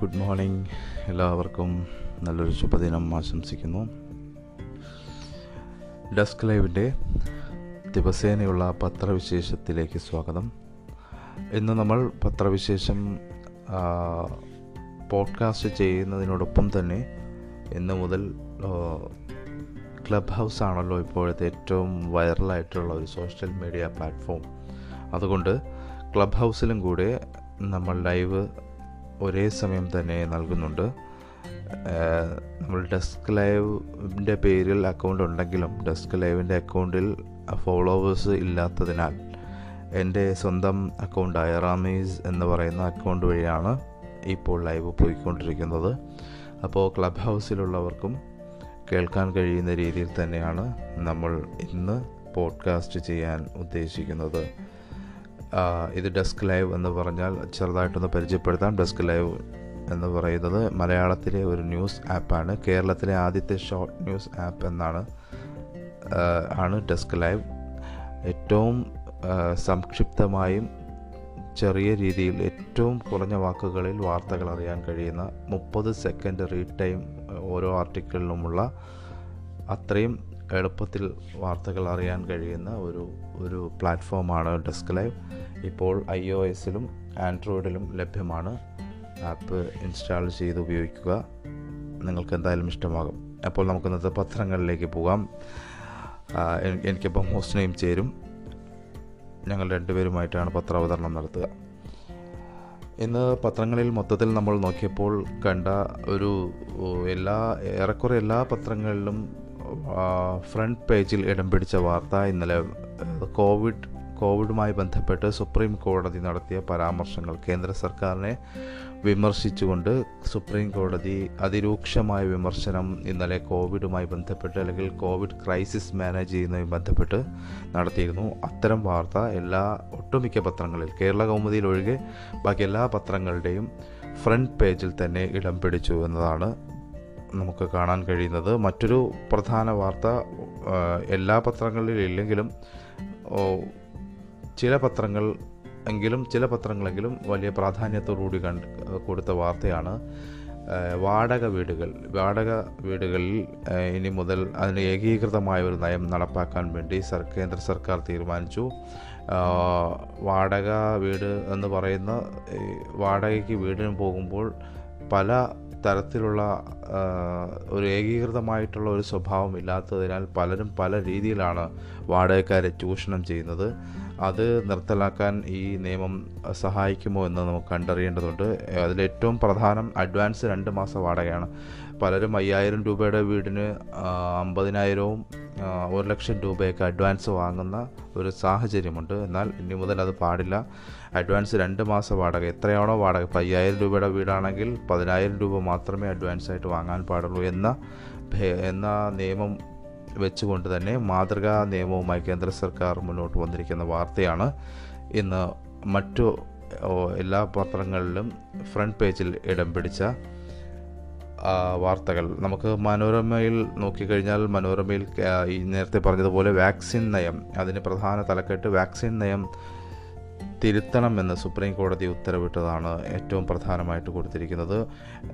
Good morning. എല്ലാവർക്കും നല്ലൊരു ശുഭദിനം ആശംസിക്കുന്നു. ഡെസ്ക് ലൈവിന്റെ ദിവസേനയുള്ള പത്രവിശേഷത്തിലേക്ക് സ്വാഗതം. ഇന്ന് നമ്മൾ പത്രവിശേഷം പോഡ്കാസ്റ്റ് ചെയ്യുന്നതിനോടൊപ്പം തന്നെ ഇന്ന് മുതൽ ക്ലബ് ഹൗസ് ആണല്ലോ ഇപ്പോഴത്തെ ഏറ്റവും വൈറലായിട്ടുള്ള ഒരു സോഷ്യൽ മീഡിയ പ്ലാറ്റ്ഫോം. അതുകൊണ്ട് ക്ലബ് ഹൗസിലും കൂടെ നമ്മൾ ലൈവ് ഒരേ സമയം തന്നെ നൽകുന്നുണ്ട്. നമ്മൾ ഡെസ്ക് ലൈവിന്റെ പേരിൽ അക്കൗണ്ട് ഉണ്ടെങ്കിലും ഡെസ്ക് ലൈവിന്റെ അക്കൗണ്ടിൽ ഫോളോവേഴ്സ് ഇല്ലാത്തതിനാൽ എന്റെ സ്വന്തം അക്കൗണ്ടായ റാമീസ് എന്ന് പറയുന്ന അക്കൗണ്ട് വഴിയാണ് ഇപ്പോൾ ലൈവ് പോയിക്കൊണ്ടിരിക്കുന്നത്. അപ്പോൾ ക്ലബ് ഹൗസിലുള്ളവർക്കും കേൾക്കാൻ കഴിയുന്ന രീതിയിൽ തന്നെയാണ് നമ്മൾ ഇന്ന് പോഡ്കാസ്റ്റ് ചെയ്യാൻ ഉദ്ദേശിക്കുന്നത്. ഇത് ഡെസ്ക് ലൈവ് എന്ന് പറഞ്ഞാൽ ചെറുതായിട്ടൊന്ന് പരിചയപ്പെടുത്താം. ഡെസ്ക് ലൈവ് എന്ന് പറയുന്നത് മലയാളത്തിലെ ഒരു ന്യൂസ് ആപ്പാണ്. കേരളത്തിലെ ആദ്യത്തെ ഷോർട്ട് ന്യൂസ് ആപ്പ് എന്നാണ് ആണ് ഡെസ്ക് ലൈവ്. ഏറ്റവും സംക്ഷിപ്തമായും ചെറിയ രീതിയിൽ ഏറ്റവും കുറഞ്ഞ വാക്കുകളിൽ വാർത്തകൾ അറിയാൻ കഴിയുന്ന മുപ്പത് സെക്കൻഡ് റീഡ് ടൈം ഓരോ ആർട്ടിക്കിളിലുമുള്ള അത്രയും എളുപ്പത്തിൽ വാർത്തകൾ അറിയാൻ കഴിയുന്ന ഒരു ഒരു പ്ലാറ്റ്ഫോമാണ് ഡെസ്ക് ലൈവ്. ഇപ്പോൾ ഐ ഒ എസിലും ആൻഡ്രോയിഡിലും ലഭ്യമാണ് ആപ്പ് ഇൻസ്റ്റാൾ ചെയ്ത് ഉപയോഗിക്കുക. നിങ്ങൾക്ക് എന്തായാലും ഇഷ്ടമാകും. അപ്പോൾ നമുക്ക് ഇന്നത്തെ പത്രങ്ങളിലേക്ക് പോകാം. എനിക്കിപ്പം ഹോസ്റ്റ് നെയിം ചേരും. ഞങ്ങൾ രണ്ടുപേരുമായിട്ടാണ് പത്രാവതരണം നടത്തുക. ഇന്ന് പത്രങ്ങളിൽ മൊത്തത്തിൽ നമ്മൾ നോക്കിയപ്പോൾ കണ്ട ഒരു എല്ലാ ഏറെക്കുറെ എല്ലാ പത്രങ്ങളിലും ഫ്രണ്ട് പേജിൽ ഇടം പിടിച്ച വാർത്ത ഇന്നലെ കോവിഡ് കോവിഡുമായി ബന്ധപ്പെട്ട് സുപ്രീം കോടതി നടത്തിയ പരാമർശങ്ങൾ കേന്ദ്ര സർക്കാരിനെ വിമർശിച്ചുകൊണ്ട് സുപ്രീം കോടതി അതിരൂക്ഷമായ വിമർശനം ഇന്നലെ കോവിഡുമായി ബന്ധപ്പെട്ട് അല്ലെങ്കിൽ കോവിഡ് ക്രൈസിസ് മാനേജ് ചെയ്യുന്നതുമായി ബന്ധപ്പെട്ട് നടത്തിയിരുന്നു. അത്തരം വാർത്ത എല്ലാ ഒട്ടുമിക്ക പത്രങ്ങളിൽ കേരള കൗമുദിയിൽ ഒഴികെ ബാക്കി എല്ലാ പത്രങ്ങളുടെയും ഫ്രണ്ട് പേജിൽ തന്നെ ഇടം പിടിച്ചു എന്നതാണ് നമുക്ക് കാണാൻ കഴിയുന്നത്. മറ്റൊരു പ്രധാന വാർത്ത എല്ലാ പത്രങ്ങളിലും ഇല്ലെങ്കിലും ചില പത്രങ്ങൾ എങ്കിലും ചില പത്രങ്ങളെങ്കിലും വലിയ പ്രാധാന്യത്തോടുകൂടി കണ്ട് കൊടുത്ത വാർത്തയാണ്. വാടക വീടുകൾ വാടക വീടുകളിൽ ഇനി മുതൽ അതിന് ഏകീകൃതമായ ഒരു നയം നടപ്പാക്കാൻ വേണ്ടി സർ കേന്ദ്ര സർക്കാർ തീരുമാനിച്ചു. വാടക വീട് എന്ന് പറയുന്ന വാടകയ്ക്ക് വീടിന് പോകുമ്പോൾ പല തരത്തിലുള്ള ഒരു ഏകീകൃതമായിട്ടുള്ള ഒരു സ്വഭാവം ഇല്ലാത്തതിനാൽ പലരും പല രീതിയിലാണ് വാടകക്കാരെ ചൂഷണം ചെയ്യുന്നത്. അത് നിർത്തലാക്കാൻ ഈ നിയമം സഹായിക്കുമോ എന്ന് നമുക്ക് കണ്ടറിയേണ്ടതുണ്ട്. അതിലേറ്റവും പ്രധാനം അഡ്വാൻസ് രണ്ട് മാസം വാടകയാണ്. പലരും അയ്യായിരം രൂപയുടെ വീടിന് അമ്പതിനായിരവും ഒരു ലക്ഷം രൂപയൊക്കെ അഡ്വാൻസ് വാങ്ങുന്ന ഒരു സാഹചര്യമുണ്ട്. എന്നാൽ ഇനി മുതൽ അത് പാടില്ല. അഡ്വാൻസ് രണ്ട് മാസം വാടക. എത്രയാണോ വാടക? ഇപ്പോൾ അയ്യായിരം രൂപയുടെ വീടാണെങ്കിൽ പതിനായിരം രൂപ മാത്രമേ അഡ്വാൻസ് ആയിട്ട് വാങ്ങാൻ പാടുള്ളൂ എന്ന എന്ന നിയമം വെച്ചുകൊണ്ട് തന്നെ മാതൃകാ നിയമവുമായി കേന്ദ്ര സർക്കാർ മുന്നോട്ട് വന്നിരിക്കുന്ന വാർത്തയാണ് ഇന്ന് മറ്റു എല്ലാ പത്രങ്ങളിലും ഫ്രണ്ട് പേജിൽ ഇടം പിടിച്ച വാർത്തകൾ. നമുക്ക് മനോരമയിൽ നോക്കിക്കഴിഞ്ഞാൽ മനോരമയിൽ ഈ നേരത്തെ പറഞ്ഞതുപോലെ വാക്സിൻ നയം അതിന് പ്രധാന തലക്കെട്ട് വാക്സിൻ നയം തിരുത്തണമെന്ന് സുപ്രീം കോടതി ഉത്തരവിട്ടതാണ് ഏറ്റവും പ്രധാനമായിട്ട് കൊടുത്തിരിക്കുന്നത്.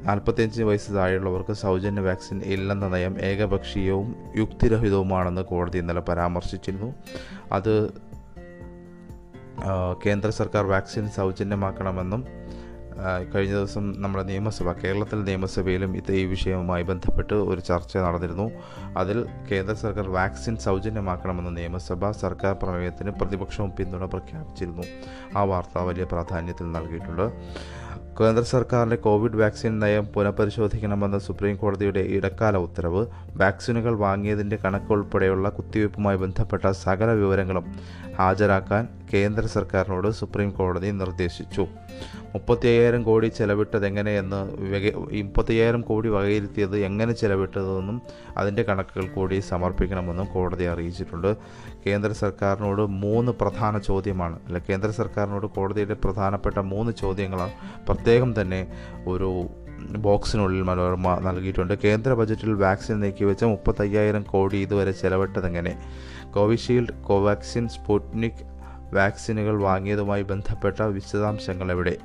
നാൽപ്പത്തിയഞ്ച് വയസ്സ് താഴെയുള്ളവർക്ക് സൗജന്യ വാക്സിൻ ഇല്ലെന്ന നയം ഏകപക്ഷീയവും യുക്തിരഹിതവുമാണെന്ന് കോടതി ഇന്നലെ പരാമർശിച്ചിരുന്നു. അത് കേന്ദ്ര സർക്കാർ വാക്സിൻ സൗജന്യമാക്കണമെന്നും കഴിഞ്ഞ ദിവസം നമ്മുടെ നിയമസഭ കേരളത്തിൽ നിയമസഭയിലും ഇത് ഈ വിഷയവുമായി ബന്ധപ്പെട്ട് ഒരു ചർച്ച നടന്നിരുന്നു. അതിൽ കേന്ദ്ര സർക്കാർ വാക്സിൻ സൗജന്യമാക്കണമെന്ന നിയമസഭ സർക്കാർ പ്രമേയത്തിന് പ്രതിപക്ഷവും പിന്തുണ പ്രഖ്യാപിച്ചിരുന്നു. ആ വാർത്ത വലിയ പ്രാധാന്യത്തിൽ നൽകിയിട്ടുണ്ട്. കേന്ദ്ര സർക്കാരിന്റെ കോവിഡ് വാക്സിൻ നയം പുനഃപരിശോധിക്കണമെന്ന സുപ്രീം കോടതിയുടെ ഇടക്കാല ഉത്തരവ് വാക്സിനുകൾ വാങ്ങിയതിന്റെ കണക്ക് ഉൾപ്പെടെയുള്ള കുത്തിവയ്പ്പുമായി ബന്ധപ്പെട്ട സകല വിവരങ്ങളും ഹാജരാക്കാൻ കേന്ദ്ര സർക്കാരിനോട് സുപ്രീം കോടതി നിർദ്ദേശിച്ചു. മുപ്പത്തി അയ്യായിരം കോടി ചെലവിട്ടതെങ്ങനെയെന്ന് വക- ഈ മുപ്പത്തയ്യായിരം കോടി വകയിരുത്തിയത് എങ്ങനെ ചെലവിട്ടതെന്നും അതിന്റെ കണക്കുകൾ കൂടി സമർപ്പിക്കണമെന്നും കോടതി അറിയിച്ചിട്ടുണ്ട്. കേന്ദ്ര സർക്കാരിനോട് മൂന്ന് പ്രധാന ചോദ്യമാണ്. അല്ല കേന്ദ്ര സർക്കാരിനോട് കോടതിയുടെ പ്രധാനപ്പെട്ട മൂന്ന് ചോദ്യങ്ങളാണ്. പ്രത്യേകം തന്നെ ഒരു ബോക്സിനുള്ളിൽ മനോരമ നൽകിയിട്ടുണ്ട്. കേന്ദ്ര ബജറ്റിൽ വാക്സിൻ നീക്കിവെച്ച മുപ്പത്തയ്യായിരം കോടി ഇതുവരെ ചെലവിട്ടതെങ്ങനെ? കോവിഷീൽഡ് കോവാക്സിൻ സ്പുട്നിക് വാക്സിനുകൾ വാങ്ങിയതുമായി ബന്ധപ്പെട്ട വിശദാംശങ്ങൾ എവിടെ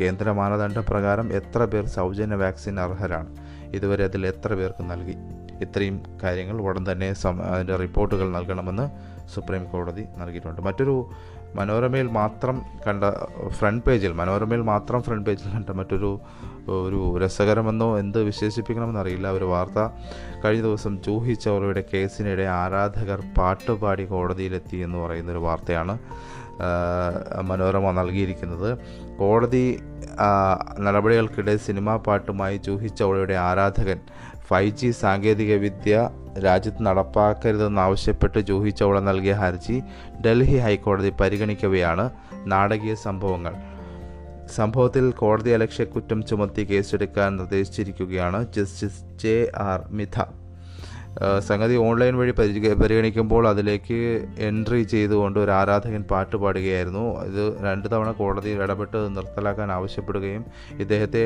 കേന്ദ്ര മാനദണ്ഡ പ്രകാരം എത്ര പേർ സൗജന്യ വാക്സിൻ അർഹരാണ്? ഇതുവരെ അതിൽ എത്ര പേർക്ക് നൽകി? ഇത്രയും കാര്യങ്ങൾ ഉടൻ തന്നെ സം അതിന്റെ റിപ്പോർട്ടുകൾ നൽകണമെന്ന് സുപ്രീം കോടതി നൽകിയിട്ടുണ്ട്. മറ്റൊരു മനോരമയിൽ മാത്രം കണ്ട ഫ്രണ്ട് പേജിൽ മനോരമയിൽ മാത്രം ഫ്രണ്ട് പേജിൽ കണ്ട മറ്റൊരു ഒരു രസകരമെന്നോ എന്ത് വിശേഷിപ്പിക്കണമെന്നറിയില്ല ഒരു വാർത്ത കഴിഞ്ഞ ദിവസം ജൂഹി ചൗളയുടെ കേസിനിടെ ആരാധകർ പാട്ടുപാടി കോടതിയിലെത്തി എന്ന് പറയുന്നൊരു വാർത്തയാണ് മനോരമ നൽകിയിരിക്കുന്നത്. കോടതി നടപടികൾക്കിടെ സിനിമാ പാട്ടുമായി ജൂഹി ചൗളയുടെ ആരാധകൻ ഫൈവ് ജി സാങ്കേതികവിദ്യ രാജ്യത്ത് നടപ്പാക്കരുതെന്നാവശ്യപ്പെട്ട് ജൂഹി ചൗള നൽകിയ ഹർജി ഡൽഹി ഹൈക്കോടതി പരിഗണിക്കവെയാണ് നാടകീയ സംഭവങ്ങൾ. സംഭവത്തിൽ കോടതി അലക്ഷ്യക്കുറ്റം ചുമത്തി കേസെടുക്കാൻ നിർദ്ദേശിച്ചിരിക്കുകയാണ് ജസ്റ്റിസ് ജെ ആർ മിഥ. സംഗതി ഓൺലൈൻ വഴി പരിഗണിക്കുമ്പോൾ അതിലേക്ക് എൻട്രി ചെയ്തുകൊണ്ട് ഒരു ആരാധകൻ പാട്ട് പാടുകയായിരുന്നു. ഇത് രണ്ട് തവണ കോടതിയിൽ ഇടപെട്ട് നിർത്തലാക്കാൻ ആവശ്യപ്പെടുകയും ഇദ്ദേഹത്തെ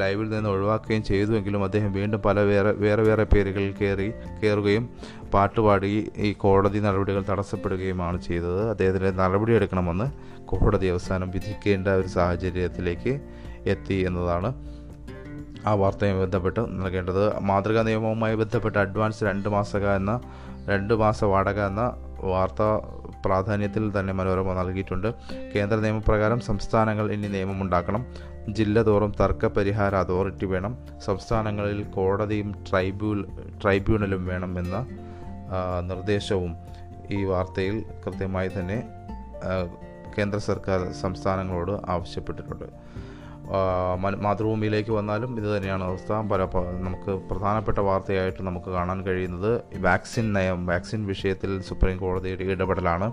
ലൈവിൽ നിന്ന് ഒഴിവാക്കുകയും ചെയ്തുവെങ്കിലും അദ്ദേഹം വീണ്ടും പല വേറെ വേറെ വേറെ പേരുകളിൽ കയറി കയറുകയും പാട്ടുപാടി ഈ കോടതി നടപടികൾ തടസ്സപ്പെടുകയുമാണ് ചെയ്തത്. അദ്ദേഹത്തിന് നടപടിയെടുക്കണമെന്ന് കോടതി അവസാനം വിധിക്കേണ്ട ഒരു സാഹചര്യത്തിലേക്ക് എത്തി എന്നതാണ്. ആ വാർത്തയുമായി ബന്ധപ്പെട്ട് നൽകേണ്ടത് മാതൃകാ നിയമവുമായി ബന്ധപ്പെട്ട് അഡ്വാൻസ് രണ്ട് മാസക എന്ന രണ്ട് മാസ വാടക എന്ന വാർത്ത പ്രാധാന്യത്തിൽ തന്നെ മനോരമ നൽകിയിട്ടുണ്ട്. കേന്ദ്ര നിയമപ്രകാരം സംസ്ഥാനങ്ങൾ ഇനി നിയമമുണ്ടാക്കണം ജില്ല തോറും തർക്ക പരിഹാര അതോറിറ്റി വേണം. സംസ്ഥാനങ്ങളിൽ കോടതിയും ട്രൈബ്യൂൾ ട്രൈബ്യൂണലും വേണം എന്ന നിർദ്ദേശവും ഈ വാർത്തയിൽ കൃത്യമായി തന്നെ കേന്ദ്ര സർക്കാർ സംസ്ഥാനങ്ങളോട് ആവശ്യപ്പെട്ടിട്ടുണ്ട്. മാതൃഭൂമിയിലേക്ക് വന്നാലും ഇത് തന്നെയാണ് അവസ്ഥ. പല നമുക്ക് പ്രധാനപ്പെട്ട വാർത്തയായിട്ട് നമുക്ക് കാണാൻ കഴിയുന്നത് വാക്സിൻ നയം വാക്സിൻ വിഷയത്തിൽ സുപ്രീം കോടതിയുടെ ഇടപെടലാണ്.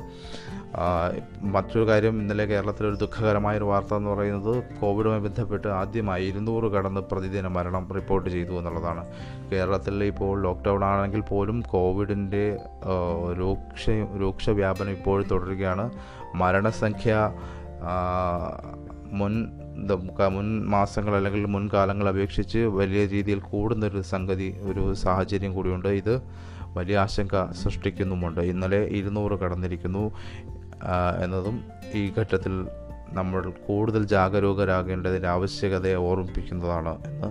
മറ്റൊരു കാര്യം ഇന്നലെ കേരളത്തിൽ ഒരു ദുഃഖകരമായ ഒരു വാർത്ത എന്ന് പറയുന്നത് കോവിഡുമായി ബന്ധപ്പെട്ട് ആദ്യമായി ഇരുന്നൂറ് കടന്ന് പ്രതിദിന മരണം റിപ്പോർട്ട് ചെയ്തു എന്നുള്ളതാണ്. കേരളത്തിൽ ഇപ്പോൾ ലോക്ക്ഡൗൺ ആണെങ്കിൽ പോലും കോവിഡിന്റെ രൂക്ഷ രൂക്ഷ വ്യാപനം ഇപ്പോഴും തുടരുകയാണ്. മരണസംഖ്യ മുൻ മാസങ്ങൾ അല്ലെങ്കിൽ മുൻകാലങ്ങൾ അപേക്ഷിച്ച് വലിയ രീതിയിൽ കൂടുന്നൊരു സംഗതി ഒരു സാഹചര്യം കൂടിയുണ്ട്. ഇത് വലിയ ആശങ്ക സൃഷ്ടിക്കുന്നുമുണ്ട്. ഇന്നലെ ഇരുന്നൂറ് കടന്നിരിക്കുന്നു. എന്നതും ഈ ഘട്ടത്തിൽ നമ്മൾ കൂടുതൽ ജാഗരൂകരാകേണ്ടതിന്റെ ആവശ്യകതയെ ഓർമ്മിപ്പിക്കുന്നതാണ് എന്ന്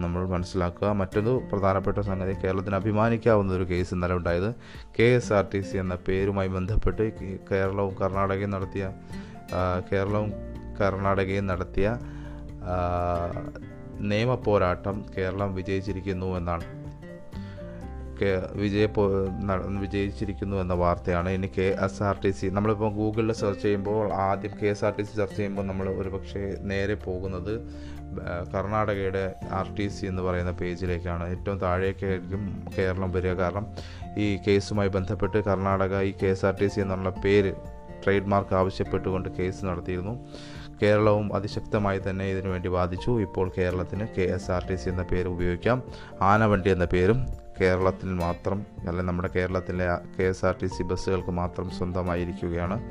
നമ്മൾ മനസ്സിലാക്കുക. മറ്റൊരു പ്രധാനപ്പെട്ട സംഗതി കേരളത്തിന് അഭിമാനിക്കാവുന്ന ഒരു കേസ് ഇന്നലെ ഉണ്ടായത്. K S R T C എന്ന പേരുമായി ബന്ധപ്പെട്ട് കേരളവും കർണാടകയും നടത്തിയ കേരളവും കർണാടകയും നടത്തിയ നിയമ പോരാട്ടം കേരളം വിജയിച്ചിരിക്കുന്നു എന്നാണ്. വിജയ വിജയിച്ചിരിക്കുന്നു എന്ന വാർത്തയാണ് ഇനി K S R T C. നമ്മളിപ്പോൾ ഗൂഗിളിൽ സെർച്ച് ചെയ്യുമ്പോൾ ആദ്യം K S R T C search ചെയ്യുമ്പോൾ നമ്മൾ ഒരുപക്ഷെ നേരെ പോകുന്നത് കർണാടകയുടെ ആർ ടി സി എന്ന് പറയുന്ന പേജിലേക്കാണ്. ഏറ്റവും താഴേക്കായിരിക്കും കേരളം വരിക. കാരണം ഈ കേസുമായി ബന്ധപ്പെട്ട് കർണാടക ഈ K S R T C എന്നുള്ള പേര് ട്രേഡ് മാർക്ക് ആവശ്യപ്പെട്ടുകൊണ്ട് കേസ് നടത്തിയിരുന്നു. കേരളവും അതിശക്തമായി തന്നെ ഇതിനുവേണ്ടി വാദിച്ചു. ഇപ്പോൾ കേരളത്തിന് K S R T C എന്ന പേര് ഉപയോഗിക്കാം. ആനവണ്ടി എന്ന പേരും കേരളത്തിൽ മാത്രം അല്ലെ നമ്മുടെ കേരളത്തിലെ K S R T C ബസ്സുകൾക്ക് മാത്രം സ്വന്തമായിരിക്കുകയാണ്.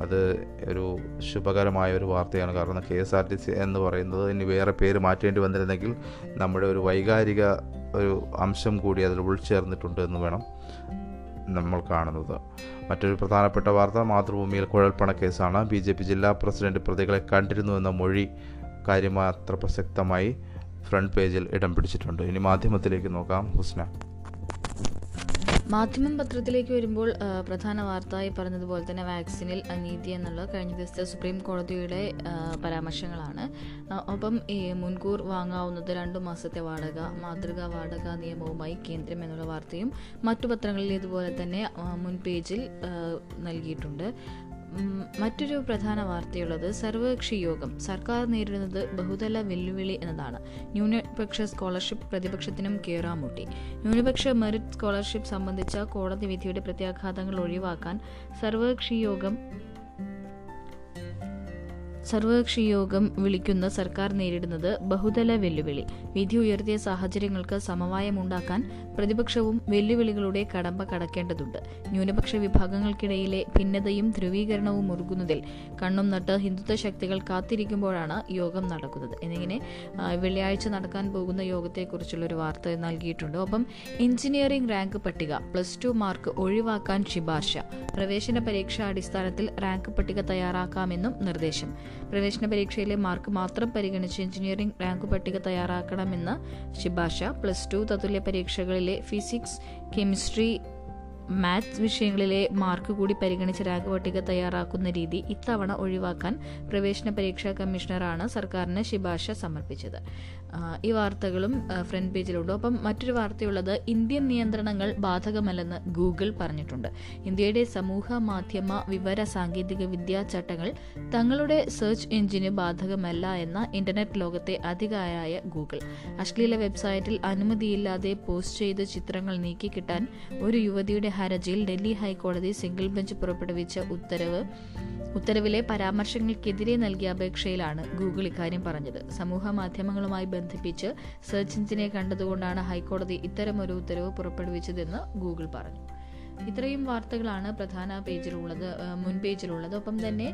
അത് ഒരു ശുഭകരമായ ഒരു വാർത്തയാണ്. കാരണം K S R T C എന്ന് പറയുന്നത് ഇനി വേറെ പേര് മാറ്റേണ്ടി വന്നിരുന്നെങ്കിൽ നമ്മുടെ ഒരു വൈകാരിക ഒരു അംശം കൂടി അതിൽ ഉൾച്ചേർന്നിട്ടുണ്ട് എന്ന് വേണം നമ്മൾ കാണുന്നത്. മറ്റൊരു പ്രധാനപ്പെട്ട വാർത്ത മാതൃഭൂമിയിൽ കുഴൽപ്പണ കേസാണ്. ബി ജെ പി ജില്ലാ പ്രസിഡന്റ് പ്രതികളെ കണ്ടിരുന്നു എന്ന മൊഴി കാര്യമാത്ര പ്രസക്തമായി ഫ്രണ്ട് പേജിൽ ഇടം പിടിച്ചിട്ടുണ്ട്. ഇനി മാധ്യമത്തിലേക്ക് നോക്കാം. ഹുസ്ന. മാധ്യമം പത്രത്തിലേക്ക് വരുമ്പോൾ പ്രധാന വാർത്തയായി പറഞ്ഞതുപോലെ തന്നെ വാക്സിനിൽ അനീതി എന്നുള്ള കഴിഞ്ഞ ദിവസത്തെ സുപ്രീം കോടതിയുടെ പരാമർശങ്ങളാണ്. ഒപ്പം ഈ മുൻകൂർ വാങ്ങാവുന്നത് രണ്ടു മാസത്തെ വാടക മാതൃകാ വാടക നിയമവുമായി കേന്ദ്രം എന്നുള്ള വാർത്തയും മറ്റു പത്രങ്ങളിൽ ഇതുപോലെ തന്നെ മുൻ പേജിൽ നൽകിയിട്ടുണ്ട്. മറ്റൊരു പ്രധാന വാർത്തയുള്ളത് സർവകക്ഷി യോഗം. സർക്കാർ നേരിടുന്നത് ബഹുതല വെല്ലുവിളി എന്നതാണ്. ന്യൂനപക്ഷ സ്കോളർഷിപ്പ് പ്രതിപക്ഷത്തിനും കേറാമൂട്ടി. ന്യൂനപക്ഷ മെറിറ്റ് സ്കോളർഷിപ്പ് സംബന്ധിച്ച കോടതി വിധിയുടെ പ്രത്യാഘാതങ്ങൾ ഒഴിവാക്കാൻ സർവകക്ഷി യോഗം സർവകക്ഷി യോഗം വിളിക്കുന്ന സർക്കാർ നേരിടുന്നത് ബഹുതല വെല്ലുവിളി. വിധി ഉയർത്തിയ സാഹചര്യങ്ങൾക്ക് സമവായമുണ്ടാക്കാൻ പ്രതിപക്ഷവും വെല്ലുവിളികളുടെ കടമ്പ കടക്കേണ്ടതുണ്ട്. ന്യൂനപക്ഷ വിഭാഗങ്ങൾക്കിടയിലെ ഭിന്നതയും ധ്രുവീകരണവും മുറുകുന്നതിൽ കണ്ണും നട്ട് ഹിന്ദുത്വ ശക്തികൾ കാത്തിരിക്കുമ്പോഴാണ് യോഗം നടക്കുന്നത്. എന്നിങ്ങനെ വെള്ളിയാഴ്ച നടക്കാൻ പോകുന്ന യോഗത്തെക്കുറിച്ചുള്ള ഒരു വാർത്ത നൽകിയിട്ടുണ്ട്. ഒപ്പം എഞ്ചിനീയറിംഗ് റാങ്ക് പട്ടിക പ്ലസ് ടു മാർക്ക് ഒഴിവാക്കാൻ ശുപാർശ. പ്രവേശന പരീക്ഷാ അടിസ്ഥാനത്തിൽ റാങ്ക് പട്ടിക തയ്യാറാക്കാമെന്നും നിർദ്ദേശം. പ്രവേശന പരീക്ഷയിലെ മാർക്ക് മാത്രം പരിഗണിച്ച് എഞ്ചിനീയറിംഗ് റാങ്ക് പട്ടിക തയ്യാറാക്കണമെന്ന് ശുപാർശ പ്ലസ് ടു തത്തുല്യ പരീക്ഷകളിലെ ഫിസിക്സ് കെമിസ്ട്രി മാത്സ് വിഷയങ്ങളിലെ മാർക്ക് കൂടി പരിഗണിച്ച് റാങ്ക് പട്ടിക തയ്യാറാക്കുന്ന രീതി ഇത്തവണ ഒഴിവാക്കാൻ പ്രവേശന പരീക്ഷാ കമ്മീഷണറാണ് സർക്കാരിന് ശുപാർശ സമർപ്പിച്ചത്. ഈ വാർത്തകളും ഫ്രണ്ട് പേജിലുണ്ട്. അപ്പം മറ്റൊരു വാർത്തയുള്ളത് ഇന്ത്യൻ നിയന്ത്രണങ്ങൾ ബാധകമല്ലെന്ന് ഗൂഗിൾ പറഞ്ഞിട്ടുണ്ട്. ഇന്ത്യയുടെ സമൂഹ മാധ്യമ വിവര സാങ്കേതിക വിദ്യാ ചട്ടങ്ങൾ തങ്ങളുടെ സെർച്ച് എഞ്ചിന് ബാധകമല്ല എന്ന ഇന്റർനെറ്റ് ലോകത്തെ അധികാരായ ഗൂഗിൾ. അശ്ലീല വെബ്സൈറ്റിൽ അനുമതിയില്ലാതെ പോസ്റ്റ് ചെയ്ത ചിത്രങ്ങൾ നീക്കിക്കിട്ടാൻ ഒരു യുവതിയുടെ ഹർജിയിൽ ഡൽഹി ഹൈക്കോടതി സിംഗിൾ ബെഞ്ച് പുറപ്പെടുവിച്ച ഉത്തരവ് ഉത്തരവിലെ പരാമർശങ്ങൾക്കെതിരെ നൽകിയ അപേക്ഷയിലാണ് ഗൂഗിൾ ഇക്കാര്യം പറഞ്ഞത്. സമൂഹ മാധ്യമങ്ങളുമായി ബന്ധിപ്പിച്ച് സെർച്ച് എഞ്ചിനെ കണ്ടതുകൊണ്ടാണ് ഹൈക്കോടതി ഇത്തരമൊരു ഉത്തരവ് പുറപ്പെടുവിച്ചതെന്ന് ഗൂഗിൾ പറഞ്ഞു. ഇത്രയും വാർത്തകളാണ് പ്രധാന പേജിലുള്ളത് മുൻ പേജിലുള്ളത്. ഒപ്പം തന്നെ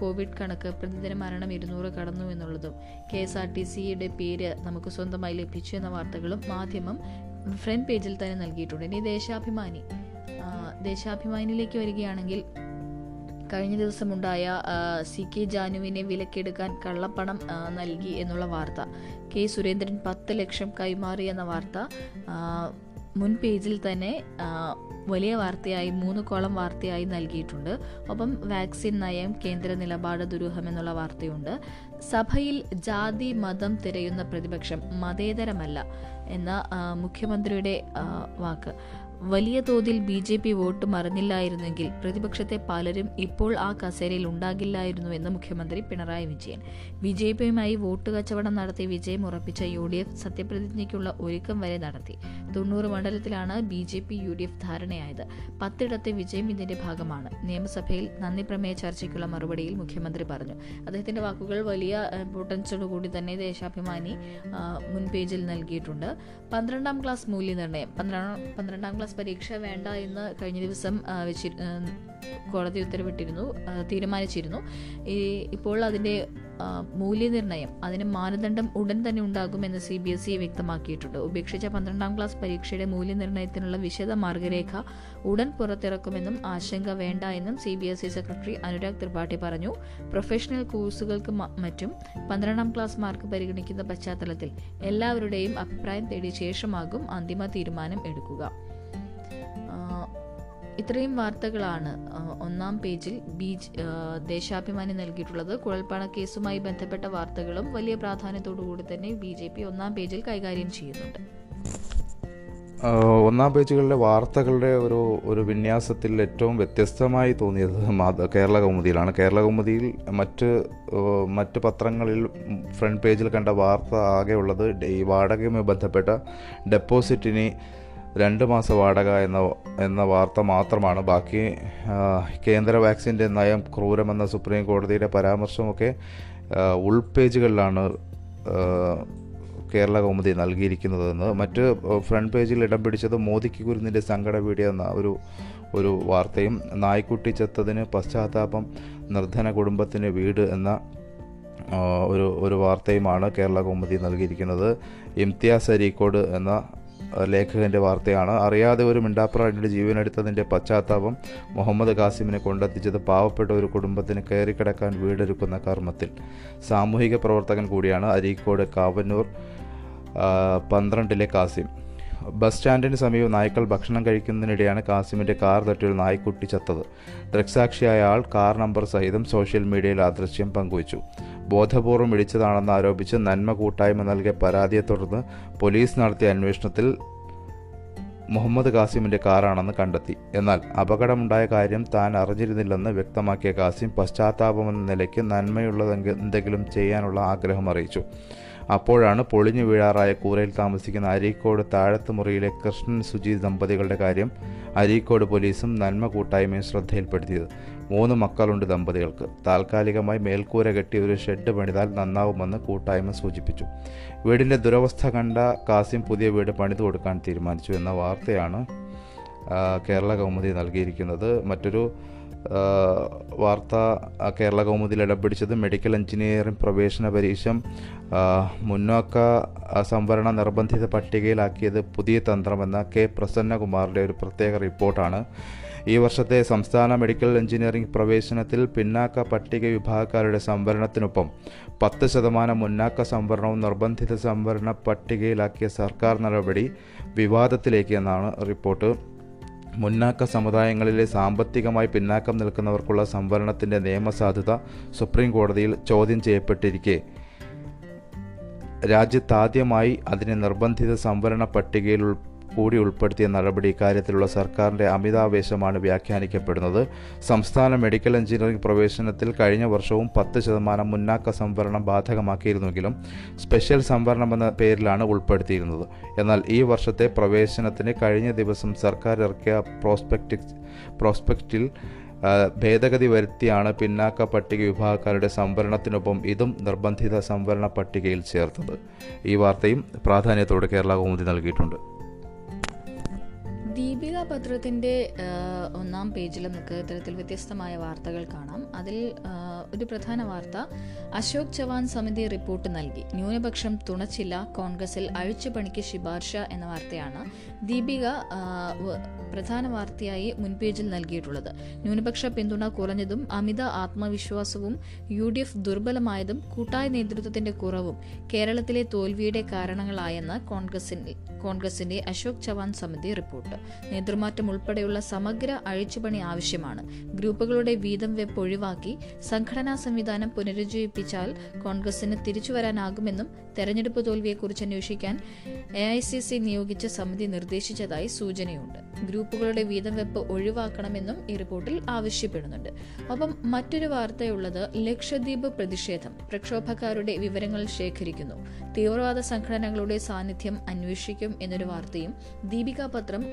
കോവിഡ് കണക്ക് പ്രതിദിന മരണം ഇരുന്നൂറ് കടന്നു എന്നുള്ളതും കെ എസ് ആർ ടി സിയുടെ പേര് നമുക്ക് സ്വന്തമായി ലഭിച്ചു എന്ന വാർത്തകളും മാധ്യമം ഫ്രണ്ട് പേജിൽ തന്നെ നൽകിയിട്ടുണ്ട്. ഇനി ദേശാഭിമാനി ദേശാഭിമാനിയിലേക്ക് വരികയാണെങ്കിൽ കഴിഞ്ഞ ദിവസമുണ്ടായ സി കെ ജാനുവിനെ വിലക്കെടുക്കാൻ കള്ളപ്പണം നൽകി എന്നുള്ള വാർത്ത. കെ സുരേന്ദ്രൻ പത്ത് ലക്ഷം കൈമാറി എന്ന വാർത്ത. മുൻ പേജിൽ തന്നെ വലിയ വാർത്തയായി മൂന്ന് കോളം വാർത്തയായി നൽകിയിട്ടുണ്ട്. ഒപ്പം വാക്സിൻ നയം കേന്ദ്ര നിലപാട് ദുരൂഹം എന്നുള്ള വാർത്തയുണ്ട്. സഭയിൽ ജാതി മതം തിരയുന്ന പ്രതിപക്ഷം മതേതരമല്ല എന്ന മുഖ്യമന്ത്രിയുടെ വാക്ക്. വലിയ തോതിൽ ബി ജെ പി വോട്ട് മറിഞ്ഞില്ലായിരുന്നെങ്കിൽ പ്രതിപക്ഷത്തെ പലരും ഇപ്പോൾ ആ കസേരയിൽ ഉണ്ടാകില്ലായിരുന്നുവെന്ന് മുഖ്യമന്ത്രി പിണറായി വിജയൻ. ബി ജെ പിയുമായി വോട്ട് കച്ചവടം നടത്തി വിജയം ഉറപ്പിച്ച യു ഡി എഫ് സത്യപ്രതിജ്ഞയ്ക്കുള്ള ഒരുക്കം വരെ നടത്തി. തൊണ്ണൂറ് മണ്ഡലത്തിലാണ് B J P U D F ധാരണയായത്. പത്തിടത്തെ വിജയം ഇതിന്റെ ഭാഗമാണ്. നിയമസഭയിൽ നന്ദി പ്രമേയ ചർച്ചയ്ക്കുള്ള മറുപടിയിൽ മുഖ്യമന്ത്രി പറഞ്ഞു. അദ്ദേഹത്തിന്റെ വാക്കുകൾ വലിയ ഇമ്പോർട്ടൻസോടുകൂടി തന്നെ ദേശാഭിമാനി മുൻ പേജിൽ നൽകിയിട്ടുണ്ട്. പന്ത്രണ്ടാം ക്ലാസ് മൂല്യനിർണയം പന്ത്രണ്ടാം പന്ത്രണ്ടാം ക്ലാസ് പരീക്ഷ വേണ്ട എന്ന് കഴിഞ്ഞ ദിവസം വെച്ചി കോടതി ഉത്തരവിട്ടിരുന്നു തീരുമാനിച്ചിരുന്നു. ഈ ഇപ്പോൾ അതിന്റെ മൂല്യനിർണയം അതിന് മാനദണ്ഡം ഉടൻ തന്നെ ഉണ്ടാകുമെന്ന് സി ബി എസ് ഇ വ്യക്തമാക്കിയിട്ടുണ്ട്. ഉപേക്ഷിച്ച പന്ത്രണ്ടാം ക്ലാസ് പരീക്ഷയുടെ മൂല്യനിർണയത്തിനുള്ള വിശദ മാർഗരേഖ ഉടൻ പുറത്തിറക്കുമെന്നും ആശങ്ക വേണ്ട എന്നും C B S E secretary Anurag Tripathi പറഞ്ഞു. പ്രൊഫഷണൽ കോഴ്സുകൾക്ക് മറ്റും പന്ത്രണ്ടാം ക്ലാസ് മാർക്ക് പരിഗണിക്കുന്ന പശ്ചാത്തലത്തിൽ എല്ലാവരുടെയും അഭിപ്രായം തേടിയ ശേഷമാകും അന്തിമ തീരുമാനം എടുക്കുക. ഇത്രയും വാർത്തകളാണ് ഒന്നാം പേജിൽ ബീച്ച് ദേശാഭിമാനി നൽകിയിട്ടുള്ളത്. കുഴൽപ്പണ കേസുമായി ബന്ധപ്പെട്ട വാർത്തകളും വലിയ പ്രാധാന്യത്തോടു കൂടി തന്നെ ബി ജെ പി ഒന്നാം പേജിൽ കൈകാര്യം ചെയ്യുന്നുണ്ട്. ഒന്നാം പേജുകളിലെ വാർത്തകളുടെ ഒരു ഒരു വിന്യാസത്തിൽ ഏറ്റവും വ്യത്യസ്തമായി തോന്നിയത് കേരള കൗമുദിയിലാണ്. കേരള കൗമുദിയിൽ മറ്റ് മറ്റ് പത്രങ്ങളിൽ ഫ്രണ്ട് പേജിൽ കണ്ട വാർത്ത ആകെ ഉള്ളത് ഈ വാടകയുമായി ബന്ധപ്പെട്ട ഡെപ്പോസിറ്റിന് രണ്ട് മാസം വാടക എന്ന എന്ന വാർത്ത മാത്രമാണ്. ബാക്കി കേന്ദ്ര വാക്സിന്റെ നയം ക്രൂരമെന്ന സുപ്രീം കോടതിയുടെ പരാമർശമൊക്കെ ഉൾപേജുകളിലാണ് കേരള കൗമുദി നൽകിയിരിക്കുന്നതെന്ന്. മറ്റ് ഫ്രണ്ട് പേജിൽ ഇടം പിടിച്ചത് മോദിക്ക് കുരുന്നിന്റെ സങ്കട വീഡിയോ എന്ന ഒരു ഒരു വാർത്തയും നായ്ക്കുട്ടി ചത്തതിന് പശ്ചാത്താപം നിർധന കുടുംബത്തിന് വീട് എന്ന ഒരു ഒരു വാർത്തയുമാണ് കേരള കൗമുദി നൽകിയിരിക്കുന്നത്. ഇംതിയാസ് അരീക്കോട് എന്ന ലേഖകന്റെ വാർത്തയാണ്. അറിയാതെ ഒരു മിണ്ടാപ്രാണിയുടെ ജീവനെടുത്തതിന്റെ പശ്ചാത്താപം മുഹമ്മദ് കാസിമിനെ കൊണ്ടെത്തിച്ചത് പാവപ്പെട്ട ഒരു കുടുംബത്തിന് കയറിക്കിടക്കാൻ വീടൊരുക്കുന്ന കർമ്മത്തിൽ. സാമൂഹിക പ്രവർത്തകൻ കൂടിയാണ് അരീക്കോട് കാവന്നൂർ പന്ത്രണ്ടിലെ കാസിം ബസ് സ്റ്റാൻഡിന് സമീപം നായ്ക്കൾ ഭക്ഷണം കഴിക്കുന്നതിനിടെയാണ് കാസിമിന്റെ കാർ തട്ടി ഒരു നായ്ക്കുട്ടി ചത്തത്. ദൃക്സാക്ഷിയായ ആൾ കാർ നമ്പർ സഹിതം സോഷ്യൽ മീഡിയയിൽ ആ ദൃശ്യം പങ്കുവച്ചു. ബോധപൂർവം ഇടിച്ചതാണെന്ന് ആരോപിച്ച് നന്മ കൂട്ടായ്മ നൽകിയ പരാതിയെ തുടർന്ന് പോലീസ് നടത്തിയ അന്വേഷണത്തിൽ മുഹമ്മദ് കാസിമിന്റെ കാറാണെന്ന് കണ്ടെത്തി. എന്നാൽ അപകടമുണ്ടായ കാര്യം താൻ അറിഞ്ഞിരുന്നില്ലെന്ന് വ്യക്തമാക്കിയ കാസിം പശ്ചാത്താപമെന്ന നിലയ്ക്ക് നന്മയുള്ളതെങ്കിൽ എന്തെങ്കിലും ചെയ്യാനുള്ള ആഗ്രഹം അറിയിച്ചു. അപ്പോഴാണ് പൊളിഞ്ഞു വീഴാറായ കൂരയിൽ താമസിക്കുന്ന അരീക്കോട് താഴത്ത് മുറിയിലെ കൃഷ്ണൻ സുജി ദമ്പതികളുടെ കാര്യം അരീക്കോട് പോലീസും നന്മ കൂട്ടായ്മയും ശ്രദ്ധയിൽപ്പെടുത്തിയത്. മൂന്ന് മക്കളുണ്ട് ദമ്പതികൾക്ക്. താൽക്കാലികമായി മേൽക്കൂര കെട്ടി ഒരു ഷെഡ് പണിതാൽ നന്നാവുമെന്ന് കൂട്ടായ്മ സൂചിപ്പിച്ചു. വീടിന്റെ ദുരവസ്ഥ കണ്ട കാസിം പുതിയ വീട് പണിതു കൊടുക്കാൻ തീരുമാനിച്ചു എന്ന വാർത്തയാണ് കേരള കൗമുദി നൽകിയിരിക്കുന്നത്. മറ്റൊരു വാർത്ത കേരള കൗമുദിയിൽ ഇടം പിടിച്ചത് മെഡിക്കൽ എഞ്ചിനീയറിംഗ് പ്രവേശന പരീക്ഷ മുന്നോക്ക സംവരണ നിർബന്ധിത പട്ടികയിലാക്കിയത് പുതിയ തന്ത്രമെന്ന കെ പ്രസന്നകുമാറിന്റെ ഒരു പ്രത്യേക റിപ്പോർട്ടാണ്. ഈ വർഷത്തെ സംസ്ഥാന മെഡിക്കൽ എഞ്ചിനീയറിംഗ് പ്രവേശനത്തിൽ പിന്നാക്ക പട്ടിക വിഭാഗക്കാരുടെ സംവരണത്തിനൊപ്പം പത്ത് ശതമാനം മുന്നാക്ക സംവരണവും നിർബന്ധിത സംവരണ പട്ടികയിലാക്കിയ സർക്കാർ നടപടി വിവാദത്തിലേക്ക് എന്നാണ് റിപ്പോർട്ട്. മുന്നാക്ക സമുദായങ്ങളിലെ സാമ്പത്തികമായി പിന്നാക്കം നിൽക്കുന്നവർക്കുള്ള സംവരണത്തിന്റെ നിയമസാധുത സുപ്രീം കോടതിയിൽ ചോദ്യം ചെയ്യപ്പെട്ടിരിക്കെ. രാജ്യത്താദ്യമായി അതിനെ നിർബന്ധിത സംവരണ പട്ടികയിൽ കൂടി ഉൾപ്പെടുത്തിയ നടപടി ഇക്കാര്യത്തിലുള്ള സർക്കാരിന്റെ അമിതാവേശമാണ് വ്യാഖ്യാനിക്കപ്പെടുന്നത്. സംസ്ഥാന മെഡിക്കൽ എഞ്ചിനീയറിംഗ് പ്രവേശനത്തിൽ കഴിഞ്ഞ വർഷവും പത്ത് ശതമാനം മുന്നാക്ക സംവരണം ബാധകമാക്കിയിരുന്നെങ്കിലും സ്പെഷ്യൽ സംവരണം എന്ന പേരിലാണ് ഉൾപ്പെടുത്തിയിരുന്നത്. എന്നാൽ ഈ വർഷത്തെ പ്രവേശനത്തിന് കഴിഞ്ഞ ദിവസം സർക്കാർ ഇറക്കിയ പ്രോസ്പെക്ടിക്സ് പ്രോസ്പെക്റ്റിൽ ഭേദഗതി വരുത്തിയാണ് പിന്നാക്ക പട്ടിക വിഭാഗക്കാരുടെ സംവരണത്തിനൊപ്പം ഇതും നിർബന്ധിത സംവരണ പട്ടികയിൽ ചേർത്തത്. ഈ വാർത്തയും പ്രാധാന്യത്തോടെ കേരള കൗമുദി നൽകിയിട്ടുണ്ട്. ദീപിക പത്രത്തിന്റെ ഒന്നാം പേജിൽ നമുക്ക് ഇത്തരത്തിൽ വ്യത്യസ്തമായ വാർത്തകൾ കാണാം. അതിൽ ഒരു പ്രധാന വാർത്ത അശോക് ചവാൻ സമിതി റിപ്പോർട്ട് നൽകി. ന്യൂനപക്ഷം തുണച്ചില്ല കോൺഗ്രസിൽ അഴിച്ചുപണിക്ക് ശുപാർശ എന്ന വാർത്തയാണ് ദീപിക പ്രധാന വാർത്തയായി മുൻപേജിൽ നൽകിയിട്ടുള്ളത്. ന്യൂനപക്ഷ പിന്തുണ കുറഞ്ഞതും അമിത ആത്മവിശ്വാസവും യു ഡി എഫ് ദുർബലമായതും കൂട്ടായ നേതൃത്വത്തിന്റെ കുറവും കേരളത്തിലെ തോൽവിയുടെ കാരണങ്ങളായെന്ന് കോൺഗ്രസിന്റെ കോൺഗ്രസിന്റെ അശോക് ചവാൻ സമിതി റിപ്പോർട്ട്. നേതൃമാറ്റം ഉൾപ്പെടെയുള്ള സമഗ്ര അഴിച്ചുപണി ആവശ്യമാണ്. ഗ്രൂപ്പുകളുടെ വീതം വെപ്പ് ഒഴിവാക്കി സംഘടനാ സംവിധാനം പുനരുജ്ജീവിപ്പിച്ചാൽ കോൺഗ്രസിന് തിരിച്ചുവരാനാകുമെന്നും തെരഞ്ഞെടുപ്പ് തോൽവിയെക്കുറിച്ച് അന്വേഷിക്കാൻ എ ഐ സി സി നിയോഗിച്ച സമിതി നിർദ്ദേശിച്ചതായി സൂചനയുണ്ട്. ഗ്രൂപ്പുകളുടെ വീതം വെപ്പ് ഒഴിവാക്കണമെന്നും ഈ റിപ്പോർട്ടിൽ ആവശ്യപ്പെടുന്നുണ്ട്. ഒപ്പം മറ്റൊരു വാർത്തയുള്ളത് ലക്ഷദ്വീപ് പ്രതിഷേധം. പ്രക്ഷോഭക്കാരുടെ വിവരങ്ങൾ ശേഖരിക്കുന്നു. തീവ്രവാദ സംഘടനകളുടെ സാന്നിധ്യം അന്വേഷിക്കും എന്നൊരു വാർത്തയും ദീപിക പത്രം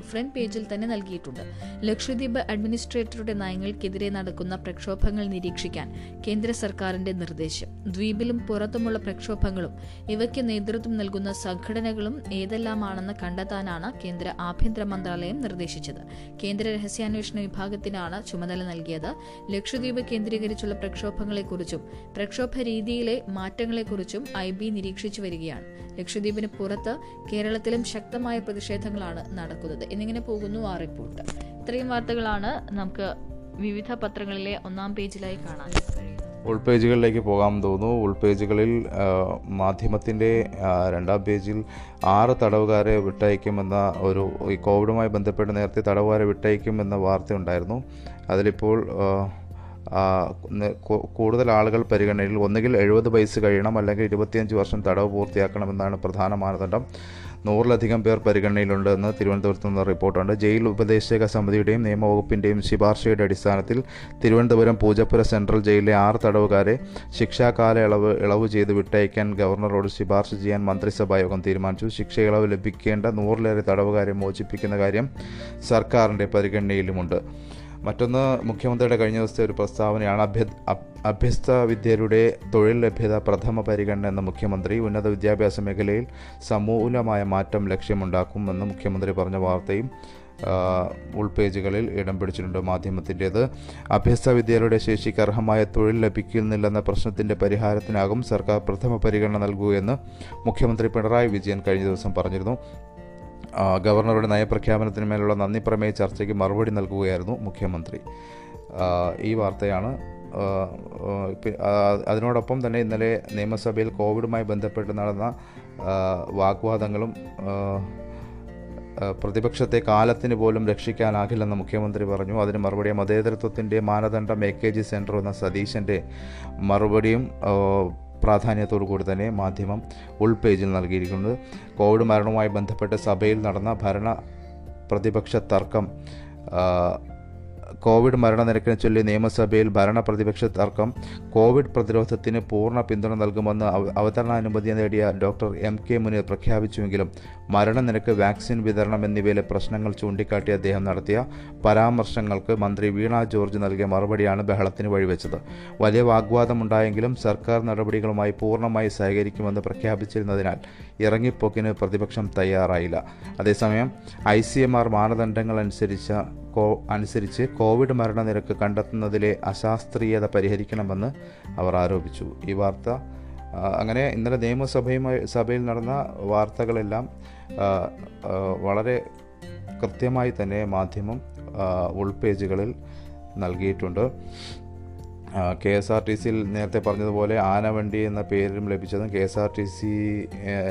ഫ്രണ്ട് പേജിൽ തന്നെ നൽകിയിട്ടുണ്ട്. ലക്ഷദ്വീപ് അഡ്മിനിസ്ട്രേറ്ററുടെ നയങ്ങൾക്കെതിരെ നടക്കുന്ന പ്രക്ഷോഭങ്ങൾ നിരീക്ഷിക്കാൻ കേന്ദ്ര സർക്കാരിന്റെ നിർദ്ദേശം. ദ്വീപിലും പുറത്തുമുള്ള പ്രക്ഷോഭങ്ങളും ഇവയ്ക്ക് നേതൃത്വം നൽകുന്ന സംഘടനകളും ഏതെല്ലാമാണെന്ന് കണ്ടെത്താനാണ് കേന്ദ്ര ആഭ്യന്തര മന്ത്രാലയം നിർദ്ദേശിച്ചത്. കേന്ദ്ര രഹസ്യാന്വേഷണ വിഭാഗത്തിനാണ് ചുമതല നൽകിയത്. ലക്ഷദ്വീപ് കേന്ദ്രീകരിച്ചുള്ള പ്രക്ഷോഭങ്ങളെക്കുറിച്ചും പ്രക്ഷോഭ രീതിയിലെ മാറ്റങ്ങളെക്കുറിച്ചും ഐ ബി നിരീക്ഷിച്ചു വരികയാണ്. ലക്ഷദ്വീപിന് പുറത്ത് കേരളത്തിലും ശക്തമായ പ്രതിഷേധങ്ങളാണ് നടക്കുന്നത്. എന്നിങ്ങനെ പോകുന്നു ആ റിപ്പോർട്ട്. ഇത്രയും വാർത്തകളാണ് നമുക്ക് വിവിധ പത്രങ്ങളിലെ ഒന്നാം പേജിലായി കാണാൻ ഉൾപേജുകളിലേക്ക് പോകാൻ തോന്നുന്നു. ഉൾപേജുകളിൽ മാധ്യമത്തിന്റെ രണ്ടാം പേജിൽ ആറ് തടവുകാരെ വിട്ടയക്കുമെന്ന ഒരു ഈ കോവിഡുമായി ബന്ധപ്പെട്ട് നേരത്തെ തടവുകാരെ വിട്ടയക്കുമെന്ന വാർത്ത ഉണ്ടായിരുന്നു. അതിലിപ്പോൾ കൂടുതൽ ആളുകൾ പരിഗണനയിൽ ഒന്നുകിൽ എഴുപത് വയസ്സ് കഴിയണം അല്ലെങ്കിൽ ഇരുപത്തിയഞ്ച് വർഷം തടവ് പൂർത്തിയാക്കണമെന്നാണ് പ്രധാന മാനദണ്ഡം. നൂറിലധികം പേർ പരിഗണനയിലുണ്ടെന്ന് തിരുവനന്തപുരത്ത് നിന്ന് റിപ്പോർട്ടുണ്ട്. ജയിൽ ഉപദേശക സമിതിയുടെയും നിയമവകുപ്പിന്റെയും ശുപാർശയുടെ അടിസ്ഥാനത്തിൽ തിരുവനന്തപുരം പൂജപ്പുര സെൻട്രൽ ജയിലിലെ ആറ് തടവുകാരെ ശിക്ഷാകാല ഇളവ് ഇളവ് ചെയ്ത് വിട്ടയക്കാൻ ഗവർണറോട് ശുപാർശ ചെയ്യാൻ മന്ത്രിസഭാ യോഗം തീരുമാനിച്ചു. ശിക്ഷ ഇളവ് ലഭിക്കേണ്ട നൂറിലേറെ തടവുകാരെ മോചിപ്പിക്കുന്ന കാര്യം സർക്കാരിന്റെ പരിഗണനയിലുമുണ്ട്. മറ്റൊന്ന് മുഖ്യമന്ത്രിയുടെ കഴിഞ്ഞ ദിവസത്തെ ഒരു പ്രസ്താവനയാണ് അഭ്യ അഭ്- അഭ്യസ്ത വിദ്യരുടെ തൊഴിൽ ലഭ്യത പ്രഥമ പരിഗണന എന്ന മുഖ്യമന്ത്രി ഉന്നത വിദ്യാഭ്യാസ മേഖലയിൽ സമൂലമായ മാറ്റം ലക്ഷ്യമുണ്ടാക്കുമെന്ന് മുഖ്യമന്ത്രി പറഞ്ഞ വാർത്തയും ഉൾപേജുകളിൽ ഇടം പിടിച്ചിട്ടുണ്ട് മാധ്യമത്തിന്റേത്. അഭ്യസ്ത വിദ്യരുടെ ശേഷിക്ക് അർഹമായ തൊഴിൽ ലഭിക്കുന്നില്ലെന്ന പ്രശ്നത്തിന്റെ പരിഹാരത്തിനാകും സർക്കാർ പ്രഥമ പരിഗണന നൽകുകയെന്ന് മുഖ്യമന്ത്രി പിണറായി വിജയൻ കഴിഞ്ഞ ദിവസം പറഞ്ഞിരുന്നു. ഗവർണറുടെ നയപ്രഖ്യാപനത്തിന് മേലുള്ള നന്ദി പ്രമേയ ചർച്ചയ്ക്ക് മറുപടി നൽകുകയായിരുന്നു മുഖ്യമന്ത്രി. ഈ വാർത്തയാണ് അതിനോടൊപ്പം തന്നെ ഇന്നലെ നിയമസഭയിൽ കോവിഡുമായി ബന്ധപ്പെട്ട് നടന്ന വാഗ്വാദങ്ങളും പ്രതിപക്ഷത്തെ കാലത്തിന് പോലും രക്ഷിക്കാനാകില്ലെന്ന് മുഖ്യമന്ത്രി പറഞ്ഞു. അതിന് മറുപടി മതേതരത്വത്തിന്റെ മാനദണ്ഡം എ കെ ജി സെന്റർ എന്ന സതീശന്റെ മറുപടിയും പ്രാധാന്യത്തോടു കൂടി തന്നെ മാധ്യമം ഉൾപേജിൽ നൽകിയിരിക്കുന്നത്. കോവിഡ് മരണവുമായി ബന്ധപ്പെട്ട് സഭയിൽ നടന്ന ഭരണ പ്രതിപക്ഷ തർക്കം കോവിഡ് മരണനിരക്കിനെ ചൊല്ലി നിയമസഭയിൽ ഭരണ പ്രതിപക്ഷ തർക്കം കോവിഡ് പ്രതിരോധത്തിന് പൂർണ പിന്തുണ നൽകുമെന്ന് അവ- അവതരണാനുമതി നേടിയ ഡോക്ടർ എം കെ മുനീർ പ്രഖ്യാപിച്ചുവെങ്കിലും മരണനിരക്ക് വാക്സിൻ വിതരണം എന്നിവയിലെ പ്രശ്നങ്ങൾ ചൂണ്ടിക്കാട്ടി അദ്ദേഹം നടത്തിയ പരാമർശങ്ങൾക്ക് മന്ത്രി വീണ ജോർജ് നൽകിയ മറുപടിയാണ് ബഹളത്തിന് വഴിവെച്ചത്. വലിയ വാഗ്വാദമുണ്ടായെങ്കിലും സർക്കാർ നടപടികളുമായി പൂർണമായി സഹകരിക്കുമെന്ന് പ്രഖ്യാപിച്ചിരുന്നതിനാൽ ഇറങ്ങിപ്പോക്കിന് പ്രതിപക്ഷം തയ്യാറായില്ല. അതേസമയം ഐ സി എം ആർ മാനദണ്ഡങ്ങൾ അനുസരിച്ച കോ അനുസരിച്ച് കോവിഡ് മരണനിരക്ക് കണ്ടെത്തുന്നതിലെ അശാസ്ത്രീയത പരിഹരിക്കണമെന്ന് അവർ ആരോപിച്ചു. ഈ വാർത്ത അങ്ങനെ ഇന്നലെ നിയമസഭയുമായി സഭയിൽ നടന്ന വാർത്തകളെല്ലാം വളരെ കൃത്യമായി തന്നെ മാധ്യമം ഉൾപേജുകളിൽ നൽകിയിട്ടുണ്ട്. കെ എസ് ആർ ടി സിയിൽ നേരത്തെ പറഞ്ഞതുപോലെ ആനവണ്ടി എന്ന പേരും ലഭിച്ചതും K S R T C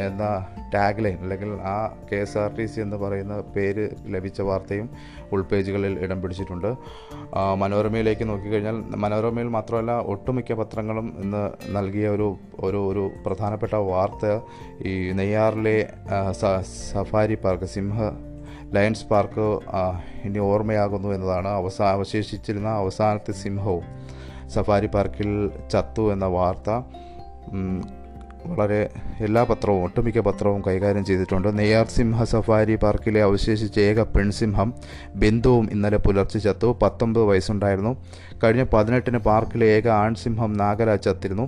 എന്ന ടാഗ് ലൈൻ അല്ലെങ്കിൽ ആ K S R T C എന്ന് പറയുന്ന പേര് ലഭിച്ച വാർത്തയും ഉൾപേജുകളിൽ ഇടം പിടിച്ചിട്ടുണ്ട്. മനോരമയിലേക്ക് നോക്കിക്കഴിഞ്ഞാൽ മനോരമയിൽ മാത്രമല്ല ഒട്ടുമിക്ക പത്രങ്ങളും ഇന്ന് നൽകിയ ഒരു ഒരു ഒരു പ്രധാനപ്പെട്ട വാർത്ത ഈ നെയ്യാറിലെ സഫാരി പാർക്ക് സിംഹ ലയൺസ് പാർക്ക് ഇനി ഓർമ്മയാകുന്നു എന്നതാണ്. അവസാ അവശേഷിച്ചിരുന്ന അവസാനത്തെ സിംഹവും സഫാരി പാർക്കിൽ ചത്തു എന്ന വാർത്ത വളരെ എല്ലാ പത്രവും ഒട്ടുമിക്ക പത്രവും കൈകാര്യം ചെയ്തിട്ടുണ്ട്. നെയ്യാർ സിംഹ സഫാരി പാർക്കിലെ അവശേഷിച്ച ഏക പെൺസിംഹം ബിന്ദുവും ഇന്നലെ പുലർച്ചെ ചത്തു. പത്തൊമ്പത് വയസ്സുണ്ടായിരുന്നു. കഴിഞ്ഞ പതിനെട്ടിന് പാർക്കിലെ ഏക ആൺസിംഹം നാഗരാജ് ചത്തിരുന്നു.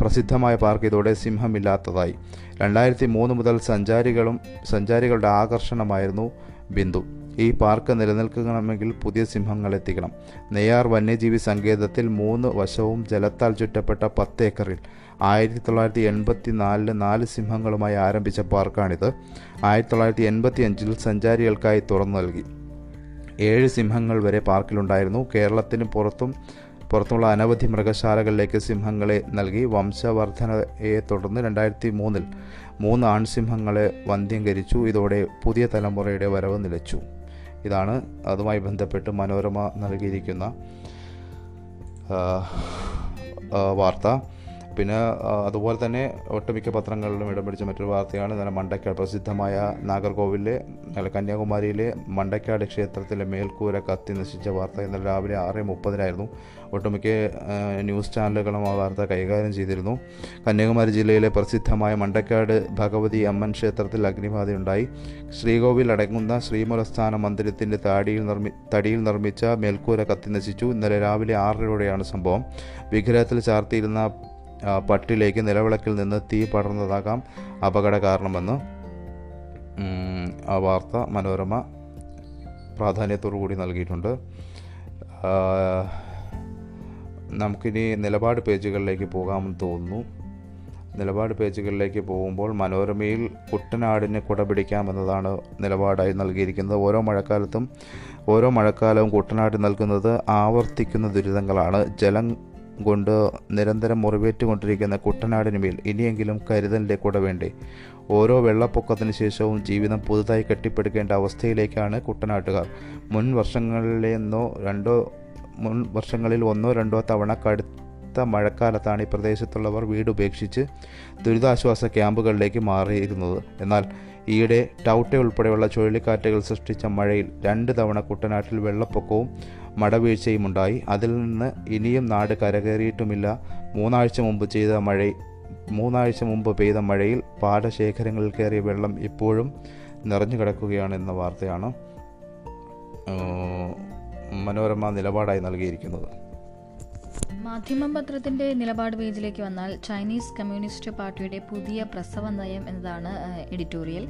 പ്രസിദ്ധമായ പാർക്ക് ഇതോടെ സിംഹമില്ലാത്തതായി. രണ്ടായിരത്തി മൂന്ന് മുതൽ സഞ്ചാരികളും സഞ്ചാരികളുടെ ആകർഷണമായിരുന്നു ബിന്ദു. ഈ പാർക്ക് നിലനിൽക്കണമെങ്കിൽ പുതിയ സിംഹങ്ങൾ എത്തിക്കണം. നെയ്യാർ വന്യജീവി സങ്കേതത്തിൽ മൂന്ന് വശവും ജലത്താൽ ചുറ്റപ്പെട്ട പത്ത് ഏക്കറിൽ ആയിരത്തി തൊള്ളായിരത്തി എൺപത്തി നാലിൽ നാല് സിംഹങ്ങളുമായി ആരംഭിച്ച പാർക്കാണിത്. ആയിരത്തി തൊള്ളായിരത്തി എൺപത്തി അഞ്ചിൽ സഞ്ചാരികൾക്കായി തുറന്നു നൽകി. ഏഴ് സിംഹങ്ങൾ വരെ പാർക്കിലുണ്ടായിരുന്നു. കേരളത്തിന് പുറത്തും പുറത്തുമുള്ള അനവധി മൃഗശാലകളിലേക്ക് സിംഹങ്ങളെ നൽകി. വംശവർധനയെ തുടർന്ന് രണ്ടായിരത്തി മൂന്നിൽ മൂന്ന് ആൺസിംഹങ്ങളെ വന്ധ്യംകരിച്ചു. ഇതോടെ പുതിയ തലമുറയുടെ വരവ് നിലച്ചു. ഇതാണ് അതുമായി ബന്ധപ്പെട്ട് മനോരമ നൽകിയിരിക്കുന്ന വാർത്ത. പിന്നെ അതുപോലെ തന്നെ ഒട്ടുമിക്ക പത്രങ്ങളിലും ഇടം പിടിച്ച മറ്റൊരു വാർത്തയാണ് ഇന്നലെ മണ്ടക്കാട് പ്രസിദ്ധമായ നാഗർകോവിലെ കന്യാകുമാരിയിലെ മണ്ടക്കാട് ക്ഷേത്രത്തിലെ മേൽക്കൂര കത്തി നശിച്ച വാർത്ത ഇന്നലെ രാവിലെ ആറ് മുപ്പതിനായിരുന്നു. ഒട്ടുമിക്ക ന്യൂസ് ചാനലുകളും ആ വാർത്ത കൈകാര്യം ചെയ്തിരുന്നു. കന്യാകുമാരി ജില്ലയിലെ പ്രസിദ്ധമായ മണ്ടക്കാട് ഭഗവതി അമ്മൻ ക്ഷേത്രത്തിൽ അഗ്നിബാധയുണ്ടായി ശ്രീകോവിൽ അടങ്ങുന്ന ശ്രീമൂലസ്ഥാന മന്ദിരത്തിന്റെ താടിയിൽ നിർമ്മി തടിയിൽ നിർമ്മിച്ച മേൽക്കൂര കത്തി നശിച്ചു. ഇന്നലെ രാവിലെ ആറരയോടെയാണ് സംഭവം. വിഗ്രഹത്തിൽ ചാർത്തിയിരുന്ന പട്ടിലേക്ക് നിലവിളക്കിൽ നിന്ന് തീ പടർന്നതാകാം അപകട കാരണമെന്ന് ആ വാർത്ത മനോരമ പ്രാധാന്യത്തോടു കൂടി നൽകിയിട്ടുണ്ട് നമുക്കിനി നിലപാട് പേജുകളിലേക്ക് പോകാമെന്ന് തോന്നുന്നു. നിലപാട് പേജുകളിലേക്ക് പോകുമ്പോൾ മനോരമയിൽ കുട്ടനാടിന് കുടപിടിക്കാമെന്നതാണ് നിലപാടായി നൽകിയിരിക്കുന്നത്. ഓരോ മഴക്കാലത്തും ഓരോ മഴക്കാലവും കുട്ടനാട് നൽകുന്നത് ആവർത്തിക്കുന്ന ദുരിതങ്ങളാണ്. ജലം കൊണ്ട് നിരന്തരം മുറിവേറ്റുകൊണ്ടിരിക്കുന്ന കുട്ടനാടിന് മേൽ ഇനിയെങ്കിലും കരുതലിന്റെ കൂടെ വേണ്ടേ? ഓരോ വെള്ളപ്പൊക്കത്തിന് ശേഷവും ജീവിതം പുതുതായി കെട്ടിപ്പടുക്കേണ്ട അവസ്ഥയിലേക്കാണ് കുട്ടനാട്ടുകാർ. മുൻ വർഷങ്ങളിലെന്നോ രണ്ടോ മുൻ വർഷങ്ങളിൽ ഒന്നോ രണ്ടോ തവണ കടുത്ത മഴക്കാലത്താണ് ഈ പ്രദേശത്തുള്ളവർ വീട് ഉപേക്ഷിച്ച് ദുരിതാശ്വാസ ക്യാമ്പുകളിലേക്ക് മാറിയിരുന്നത്. എന്നാൽ ഈയിടെ ടൗട്ടെ ഉൾപ്പെടെയുള്ള ചുഴലിക്കാറ്റുകൾ സൃഷ്ടിച്ച മഴയിൽ രണ്ട് തവണ കുട്ടനാട്ടിൽ വെള്ളപ്പൊക്കവും മടവീഴ്ചയും ഉണ്ടായി അതിൽ നിന്ന് ഇനിയും നാട് കരകയറിയിട്ടുമില്ല. മൂന്നാഴ്ച മുമ്പ് ചെയ്ത മഴ മൂന്നാഴ്ച മുമ്പ് പെയ്ത മഴയിൽ പാടശേഖരങ്ങളിൽ കയറിയ വെള്ളം ഇപ്പോഴും നിറഞ്ഞു കിടക്കുകയാണ് എന്ന വാർത്തയാണ് മനോരമ നിലപാടായി നൽകിയിരിക്കുന്നത്. മാധ്യമം പത്രത്തിന്റെ നിലപാട് പേജിലേക്ക് വന്നാൽ ചൈനീസ് കമ്മ്യൂണിസ്റ്റ് പാർട്ടിയുടെ പുതിയ പ്രസവ നയം എന്നതാണ് എഡിറ്റോറിയൽ.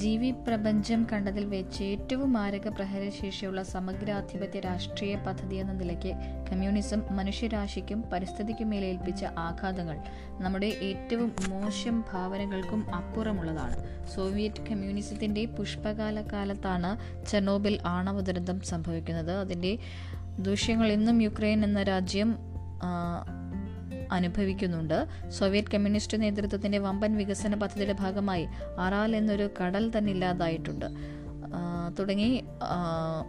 ജി വി പ്രപഞ്ചം കണ്ടതിൽ വെച്ച് ഏറ്റവും മാരക പ്രഹരശേഷിയുള്ള സമഗ്രാധിപത്യ രാഷ്ട്രീയ പദ്ധതി എന്ന നിലയ്ക്ക് കമ്മ്യൂണിസം മനുഷ്യരാശിക്കും പരിസ്ഥിതിക്കും മേലേൽപ്പിച്ച ആഘാതങ്ങൾ നമ്മുടെ ഏറ്റവും മോശം ഭാവനകൾക്കും അപ്പുറമുള്ളതാണ്. സോവിയറ്റ് കമ്മ്യൂണിസത്തിന്റെ പുഷ്പകാല കാലത്താണ് ചെർണോബിൽ ആണവ ദുരന്തം സംഭവിക്കുന്നത്. അതിന്റെ ദൂഷ്യങ്ങൾ ഇന്നും യുക്രൈൻ എന്ന രാജ്യം അനുഭവിക്കുന്നുണ്ട്. സോവിയറ്റ് കമ്മ്യൂണിസ്റ്റ് നേതൃത്വത്തിന്റെ വമ്പൻ വികസന പദ്ധതിയുടെ ഭാഗമായി അറാൽ എന്നൊരു കടൽ തന്നെ ഇല്ലാതായിട്ടുണ്ട്. തുടങ്ങി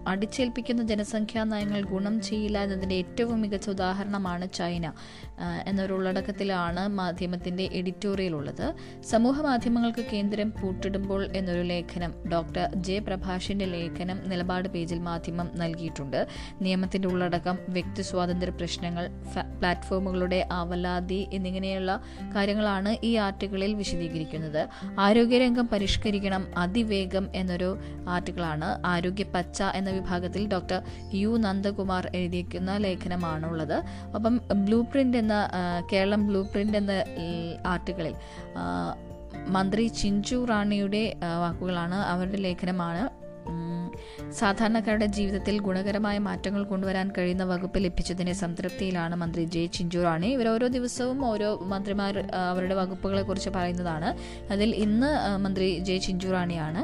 അടിച്ചേൽപ്പിക്കുന്ന ജനസംഖ്യാ നയങ്ങൾ ഗുണം ചെയ്യില്ല എന്നതിന്റെ ഏറ്റവും മികച്ച ഉദാഹരണമാണ് ചൈന എന്നൊരു ഉള്ളടക്കത്തിലാണ് മാധ്യമത്തിന്റെ എഡിറ്റോറിയൽ ഉള്ളത്. സമൂഹ മാധ്യമങ്ങൾക്ക് കേന്ദ്രം പൂട്ടിടുമ്പോൾ എന്നൊരു ലേഖനം ഡോക്ടർ ജെ പ്രഭാഷിന്റെ ലേഖനം നിലപാട് പേജിൽ മാധ്യമം നൽകിയിട്ടുണ്ട്. നിയമത്തിന്റെ ഉള്ളടക്കം വ്യക്തി സ്വാതന്ത്ര്യ പ്രശ്നങ്ങൾ പ്ലാറ്റ്ഫോമുകളുടെ അവലാതി എന്നിങ്ങനെയുള്ള കാര്യങ്ങളാണ് ഈ ആർട്ടിക്കിളിൽ വിശദീകരിക്കുന്നത്. ആരോഗ്യരംഗം പരിഷ്കരിക്കണം അതിവേഗം എന്നൊരു ആർട്ടിക്കിളാണ് ആരോഗ്യ പച്ച എന്ന വിഭാഗത്തിൽ ഡോക്ടർ യു നന്ദകുമാർ എഴുതിയിരിക്കുന്ന ലേഖനമാണുള്ളത്. അപ്പം ബ്ലൂ പ്രിന്റ് എന്ന കേരളം ബ്ലൂ പ്രിന്റ് എന്ന ആർട്ടിക്കിളിൽ മന്ത്രി ചിഞ്ചു റാണിയുടെ വാക്കുകളാണ് അവരുടെ ലേഖനമാണ്. സാധാരണക്കാരുടെ ജീവിതത്തിൽ ഗുണകരമായ മാറ്റങ്ങൾ കൊണ്ടുവരാൻ കഴിയുന്ന വകുപ്പ് ലഭിച്ചതിനെ സംതൃപ്തിയിലാണ് മന്ത്രി ജെ ചിഞ്ചുറാണി. ഇവർ ഓരോ ദിവസവും ഓരോ മന്ത്രിമാർ അവരുടെ വകുപ്പുകളെ കുറിച്ച് പറയുന്നതാണ്. അതിൽ ഇന്ന് മന്ത്രി ജെ ചിഞ്ചുറാണിയാണ്.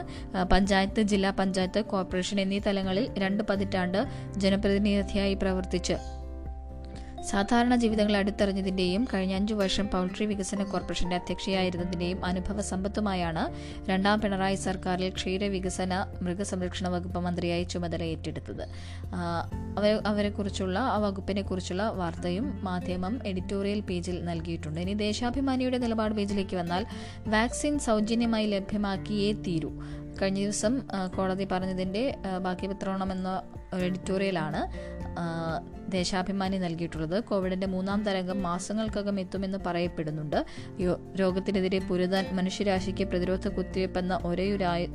പഞ്ചായത്ത് ജില്ലാ പഞ്ചായത്ത് കോർപ്പറേഷൻ എന്നീ തലങ്ങളിൽ രണ്ട് പതിറ്റാണ്ട് ജനപ്രതിനിധിയായി പ്രവർത്തിച്ച് സാധാരണ ജീവിതങ്ങൾ അടുത്തറിഞ്ഞതിന്റെയും കഴിഞ്ഞ അഞ്ചു വർഷം പൗൾട്രി വികസന കോർപ്പറേഷന്റെ അധ്യക്ഷയായിരുന്നതിന്റെയും അനുഭവ സമ്പത്തുമായാണ് രണ്ടാം പിണറായി സർക്കാരിൽ ക്ഷീരവികസന മൃഗസംരക്ഷണ വകുപ്പ് മന്ത്രിയായി ചുമതല ഏറ്റെടുത്തത്. അവരെ അവരെക്കുറിച്ചുള്ള ആ വകുപ്പിനെ കുറിച്ചുള്ള വാർത്തയും മാധ്യമം എഡിറ്റോറിയൽ പേജിൽ നൽകിയിട്ടുണ്ട്. ഇനി ദേശാഭിമാനിയുടെ നിലപാട് പേജിലേക്ക് വന്നാൽ വാക്സിൻ സൗജന്യമായി ലഭ്യമാക്കിയേ തീരൂ. കഴിഞ്ഞ ദിവസം കോടതി പറഞ്ഞതിന്റെ ബാക്കി പത്രണമെന്ന ഒരു എഡിറ്റോറിയലാണ് ദേശാഭിമാനി നൽകിയിട്ടുള്ളത്. കോവിഡിന്റെ മൂന്നാം തരംഗം മാസങ്ങൾക്കകം എത്തുമെന്ന് പറയപ്പെടുന്നുണ്ട്. രോഗത്തിനെതിരെ പുരുതാൻ മനുഷ്യരാശിക്ക് പ്രതിരോധ കുത്തിവയ്പ്പെന്ന ഒരേയൊരു ആയു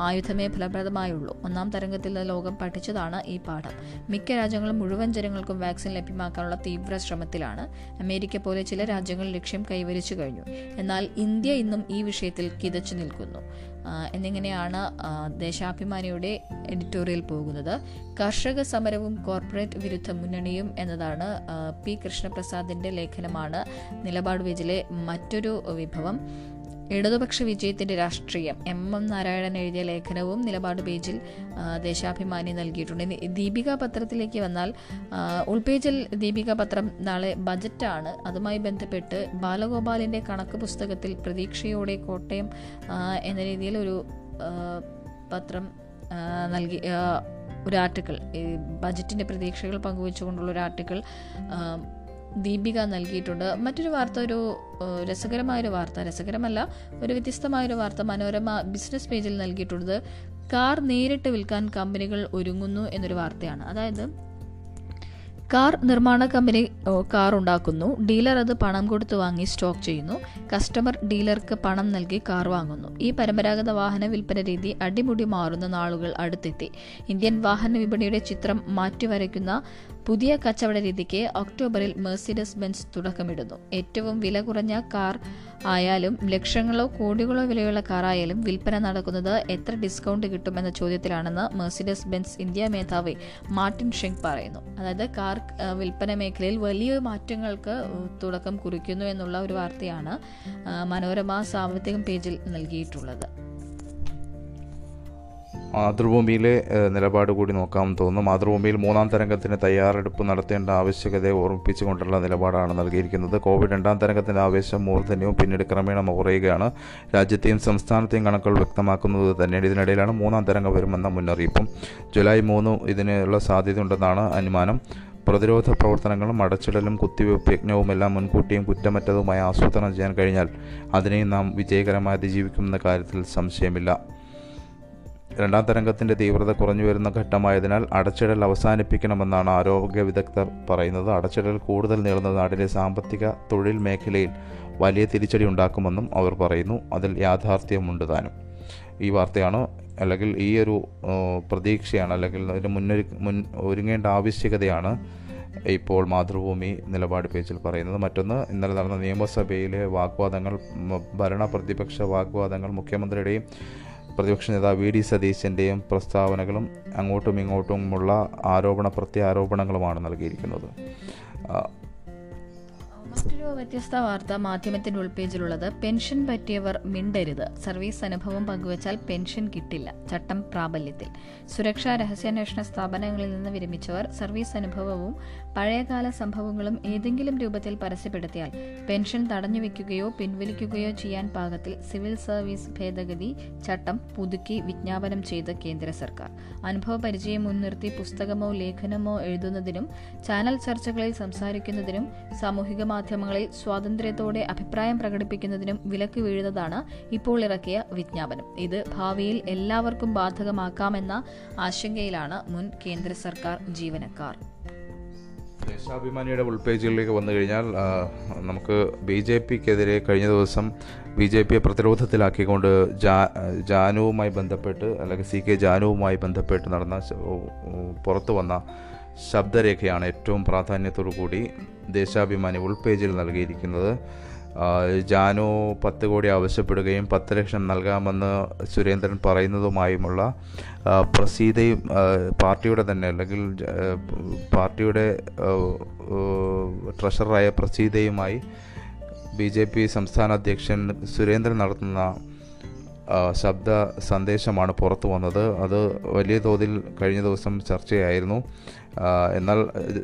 ആയുധമേ ഫലപ്രദമായുള്ളൂ. ഒന്നാം തരംഗത്തിൽ ലോകം പഠിച്ചതാണ് ഈ പാഠം. മിക്ക രാജ്യങ്ങളും മുഴുവൻ ജനങ്ങൾക്കും വാക്സിൻ ലഭ്യമാക്കാനുള്ള തീവ്ര ശ്രമത്തിലാണ്. അമേരിക്ക പോലെ ചില രാജ്യങ്ങൾ ലക്ഷ്യം കൈവരിച്ചു കഴിഞ്ഞു. എന്നാൽ ഇന്ത്യ ഇന്നും ഈ വിഷയത്തിൽ കിതച്ചു നിൽക്കുന്നു. എന്നിങ്ങനെയാണ് ദേശാഭിമാനിയുടെ എഡിറ്റോറിയൽ പോകുന്നത്. കർഷക സമരവും കോർപ്പറേറ്റ് വിരുദ്ധ മുന്നണിയും എന്നതാണ് പി കൃഷ്ണപ്രസാദിന്റെ ലേഖനമാണ് നിലപാട് പേജിലെ മറ്റൊരു വിഭവം. ഇടതുപക്ഷ വിജയത്തിന്റെ രാഷ്ട്രീയം. എം. എം. നാരായണൻ എഴുതിയ ലേഖനവും നിലപാട് പേജിൽ ദേശാഭിമാനി നൽകിയിട്ടുണ്ട്. ദീപിക പത്രത്തിലേക്ക് വന്നാൽ ഉൾപേജിൽ ദീപിക പത്രം നാളെ ബജറ്റാണ്. അതുമായി ബന്ധപ്പെട്ട് ബാലഗോപാലിന്റെ കണക്ക് പുസ്തകത്തിൽ പ്രതീക്ഷയോടെ കോട്ടയം എന്ന രീതിയിൽ ഒരു പത്രം നൽകി ഒരു ആർട്ടിക്കിൾ ബജറ്റിന്റെ പ്രതീക്ഷകൾ പങ്കുവെച്ചുകൊണ്ടുള്ള ഒരു ആർട്ടിക്കിൾ ദീപിക നൽകിയിട്ടുണ്ട്. മറ്റൊരു വാർത്ത ഒരു രസകരമായൊരു വാർത്ത രസകരമല്ല ഒരു വ്യത്യസ്തമായൊരു വാർത്ത മനോരമ ബിസിനസ് പേജിൽ നൽകിയിട്ടുള്ളത് കാർ നേരിട്ട് വിൽക്കാൻ കമ്പനികൾ ഒരുങ്ങുന്നു എന്നൊരു വാർത്തയാണ്. അതായത് കാർ നിർമ്മാണ കമ്പനി കാർ ഉണ്ടാക്കുന്നു. ഡീലർ അത് പണം കൊടുത്ത് വാങ്ങി സ്റ്റോക്ക് ചെയ്യുന്നു. കസ്റ്റമർ ഡീലർക്ക് പണം നൽകി കാർ വാങ്ങുന്നു. ഈ പരമ്പരാഗത വാഹന വിൽപ്പന രീതി അടിമുടി മാറുന്ന നാളുകൾ അടുത്തെത്തി. ഇന്ത്യൻ വാഹന വിപണിയുടെ ചിത്രം മാറ്റിവരയ്ക്കുന്ന പുതിയ കച്ചവട രീതിക്ക് ഒക്ടോബറിൽ മെഴ്സിഡസ് ബെൻസ് തുടക്കമിടുന്നു. ഏറ്റവും വില കുറഞ്ഞ കാർ ആയാലും ലക്ഷങ്ങളോ കോടികളോ വിലയുള്ള കാർ ആയാലും വിൽപ്പന നടക്കുന്നത് എത്ര ഡിസ്കൗണ്ട് കിട്ടുമെന്ന ചോദ്യത്തിലാണെന്ന് മെഴ്സിഡസ് ബെൻസ് ഇന്ത്യ മേധാവി മാർട്ടിൻ ഷെങ് പറയുന്നു. അതായത് കാർ വിൽപ്പന മേഖലയിൽ വലിയ മാറ്റങ്ങൾക്ക് തുടക്കം കുറിക്കുന്നു എന്നുള്ള ഒരു വാർത്തയാണ് മനോരമ സാമ്പത്തികം പേജിൽ നൽകിയിട്ടുള്ളത്. മാതൃഭൂമിയിലെ നിലപാട് കൂടി നോക്കാമെന്ന് തോന്നുന്നു. മാതൃഭൂമിയിൽ മൂന്നാം തരംഗത്തിന് തയ്യാറെടുപ്പ് നടത്തേണ്ട ആവശ്യകതയെ ഓർമ്മിപ്പിച്ചുകൊണ്ടുള്ള നിലപാടാണ് നൽകിയിരിക്കുന്നത്. കോവിഡ് രണ്ടാം തരംഗത്തിന്റെ ആവേശം മൂർധന്യവും പിന്നീട് ക്രമേണ കുറയുകയാണ് രാജ്യത്തെയും സംസ്ഥാനത്തെയും കണക്കുകൾ വ്യക്തമാക്കുന്നത് തന്നെയാണ്. ഇതിനിടയിലാണ് മൂന്നാം തരംഗം വരുമെന്ന മുന്നറിയിപ്പും. ജൂലൈ മൂന്ന് ഇതിനുള്ള സാധ്യതയുണ്ടെന്നാണ് അനുമാനം. പ്രതിരോധ പ്രവർത്തനങ്ങളും അടച്ചിടലും കുത്തിവയ്പ്പ് യജ്ഞവുമെല്ലാം മുൻകൂട്ടിയും കുറ്റമറ്റതുമായി ആസൂത്രണം ചെയ്യാൻ കഴിഞ്ഞാൽ അതിനെയും നാം വിജയകരമായി അതിജീവിക്കുമെന്ന കാര്യത്തിൽ സംശയമില്ല. രണ്ടാം തരംഗത്തിന്റെ തീവ്രത കുറഞ്ഞു വരുന്ന ഘട്ടമായതിനാൽ അടച്ചിടൽ അവസാനിപ്പിക്കണമെന്നാണ് ആരോഗ്യ വിദഗ്ധർ പറയുന്നത്. അടച്ചിടൽ കൂടുതൽ നീളുന്ന നാടിന്റെ സാമ്പത്തിക തൊഴിൽ മേഖലയിൽ വലിയ തിരിച്ചടി ഉണ്ടാക്കുമെന്നും അവർ പറയുന്നു. അതിൽ യാഥാർത്ഥ്യമുണ്ട് താനും. ഈ വാർത്തയാണ് അല്ലെങ്കിൽ ഈ ഒരു പ്രതീക്ഷയാണ് അല്ലെങ്കിൽ അതിന് മുന്നൊരു മുൻ ഒരുങ്ങേണ്ട ആവശ്യകതയാണ് ഇപ്പോൾ മാതൃഭൂമി നിലപാട് പേജിൽ പറയുന്നത്. മറ്റൊന്ന് ഇന്നലെ നടന്ന നിയമസഭയിലെ വാഗ്വാദങ്ങൾ ഭരണ പ്രതിപക്ഷ വാഗ്വാദങ്ങൾ മുഖ്യമന്ത്രിയുടെയും പ്രതിപക്ഷ നേതാവ് വി ഡി സതീശന്റെയും പ്രസ്താവനകളും അങ്ങോട്ടും ഇങ്ങോട്ടുമുള്ള ആരോപണ പ്രത്യാരോപണങ്ങളുമാണ് നൽകിയിരിക്കുന്നത്. മറ്റൊരു വ്യത്യസ്ത വാർത്ത മാധ്യമത്തിന്റെ ഉൾപേജിലുള്ളത് പെൻഷൻ പറ്റിയവർ മിണ്ടരുത്. സർവീസ് അനുഭവം പങ്കുവച്ചാൽ പെൻഷൻ കിട്ടില്ല. ചട്ടം പ്രാബല്യത്തിൽ. സുരക്ഷാ രഹസ്യാന്വേഷണ സ്ഥാപനങ്ങളിൽ നിന്ന് വിരമിച്ചവർ സർവീസ് അനുഭവവും പഴയകാല സംഭവങ്ങളും ഏതെങ്കിലും രൂപത്തിൽ പരസ്യപ്പെടുത്തിയാൽ പെൻഷൻ തടഞ്ഞു തടഞ്ഞുവെക്കുകയോ പിൻവലിക്കുകയോ ചെയ്യാൻ പാകത്തിൽ സിവിൽ സർവീസ് ഭേദഗതി ചട്ടം പുതുക്കി വിജ്ഞാപനം ചെയ്ത കേന്ദ്ര സർക്കാർ. അനുഭവ പരിചയം മുൻനിർത്തി പുസ്തകമോ ലേഖനമോ എഴുതുന്നതിനും ചാനൽ ചർച്ചകളിൽ സംസാരിക്കുന്നതിനും സാമൂഹിക മാധ്യമങ്ങളിൽ സ്വാതന്ത്ര്യത്തോടെ അഭിപ്രായം പ്രകടിപ്പിക്കുന്നതിനും വിലക്ക് വീഴുന്നതാണ് ഇപ്പോൾ ഇറക്കിയ വിജ്ഞാപനം. ഇത് ഭാവിയിൽ എല്ലാവർക്കും ബാധകമാക്കാമെന്ന ആശങ്കയിലാണ് മുൻ കേന്ദ്ര സർക്കാർ ജീവനക്കാർ. ദേശാഭിമാനിയുടെ ഉൾപേജുകളിലേക്ക് വന്നു കഴിഞ്ഞാൽ നമുക്ക് ബി ജെ പിക്കെതിരെ കഴിഞ്ഞ ദിവസം ബി ജെ പിയെ പ്രതിരോധത്തിലാക്കിക്കൊണ്ട് ജാ ജാനുവുമായി ബന്ധപ്പെട്ട് അല്ലെങ്കിൽ സി കെ ജാനുവുമായി ബന്ധപ്പെട്ട് നടന്ന പുറത്തു വന്ന ശബ്ദരേഖയാണ് ഏറ്റവും പ്രാധാന്യത്തോടു കൂടി ദേശാഭിമാനി ഉൾപേജിൽ നൽകിയിരിക്കുന്നത്. ജാനു പത്ത് കോടി ആവശ്യപ്പെടുകയും പത്ത് ലക്ഷം നൽകാമെന്ന് സുരേന്ദ്രൻ പറയുന്നതുമായുമുള്ള പ്രസീതയും പാർട്ടിയുടെ തന്നെ അല്ലെങ്കിൽ പാർട്ടിയുടെ ട്രഷററായ പ്രസീതയുമായി ബി ജെ പി സംസ്ഥാന അധ്യക്ഷൻ സുരേന്ദ്രൻ നടത്തുന്ന ശബ്ദ സന്ദേശമാണ് പുറത്തു വന്നത്. അത് വലിയ തോതിൽ കഴിഞ്ഞ ദിവസം ചർച്ചയായിരുന്നു. എന്നാൽ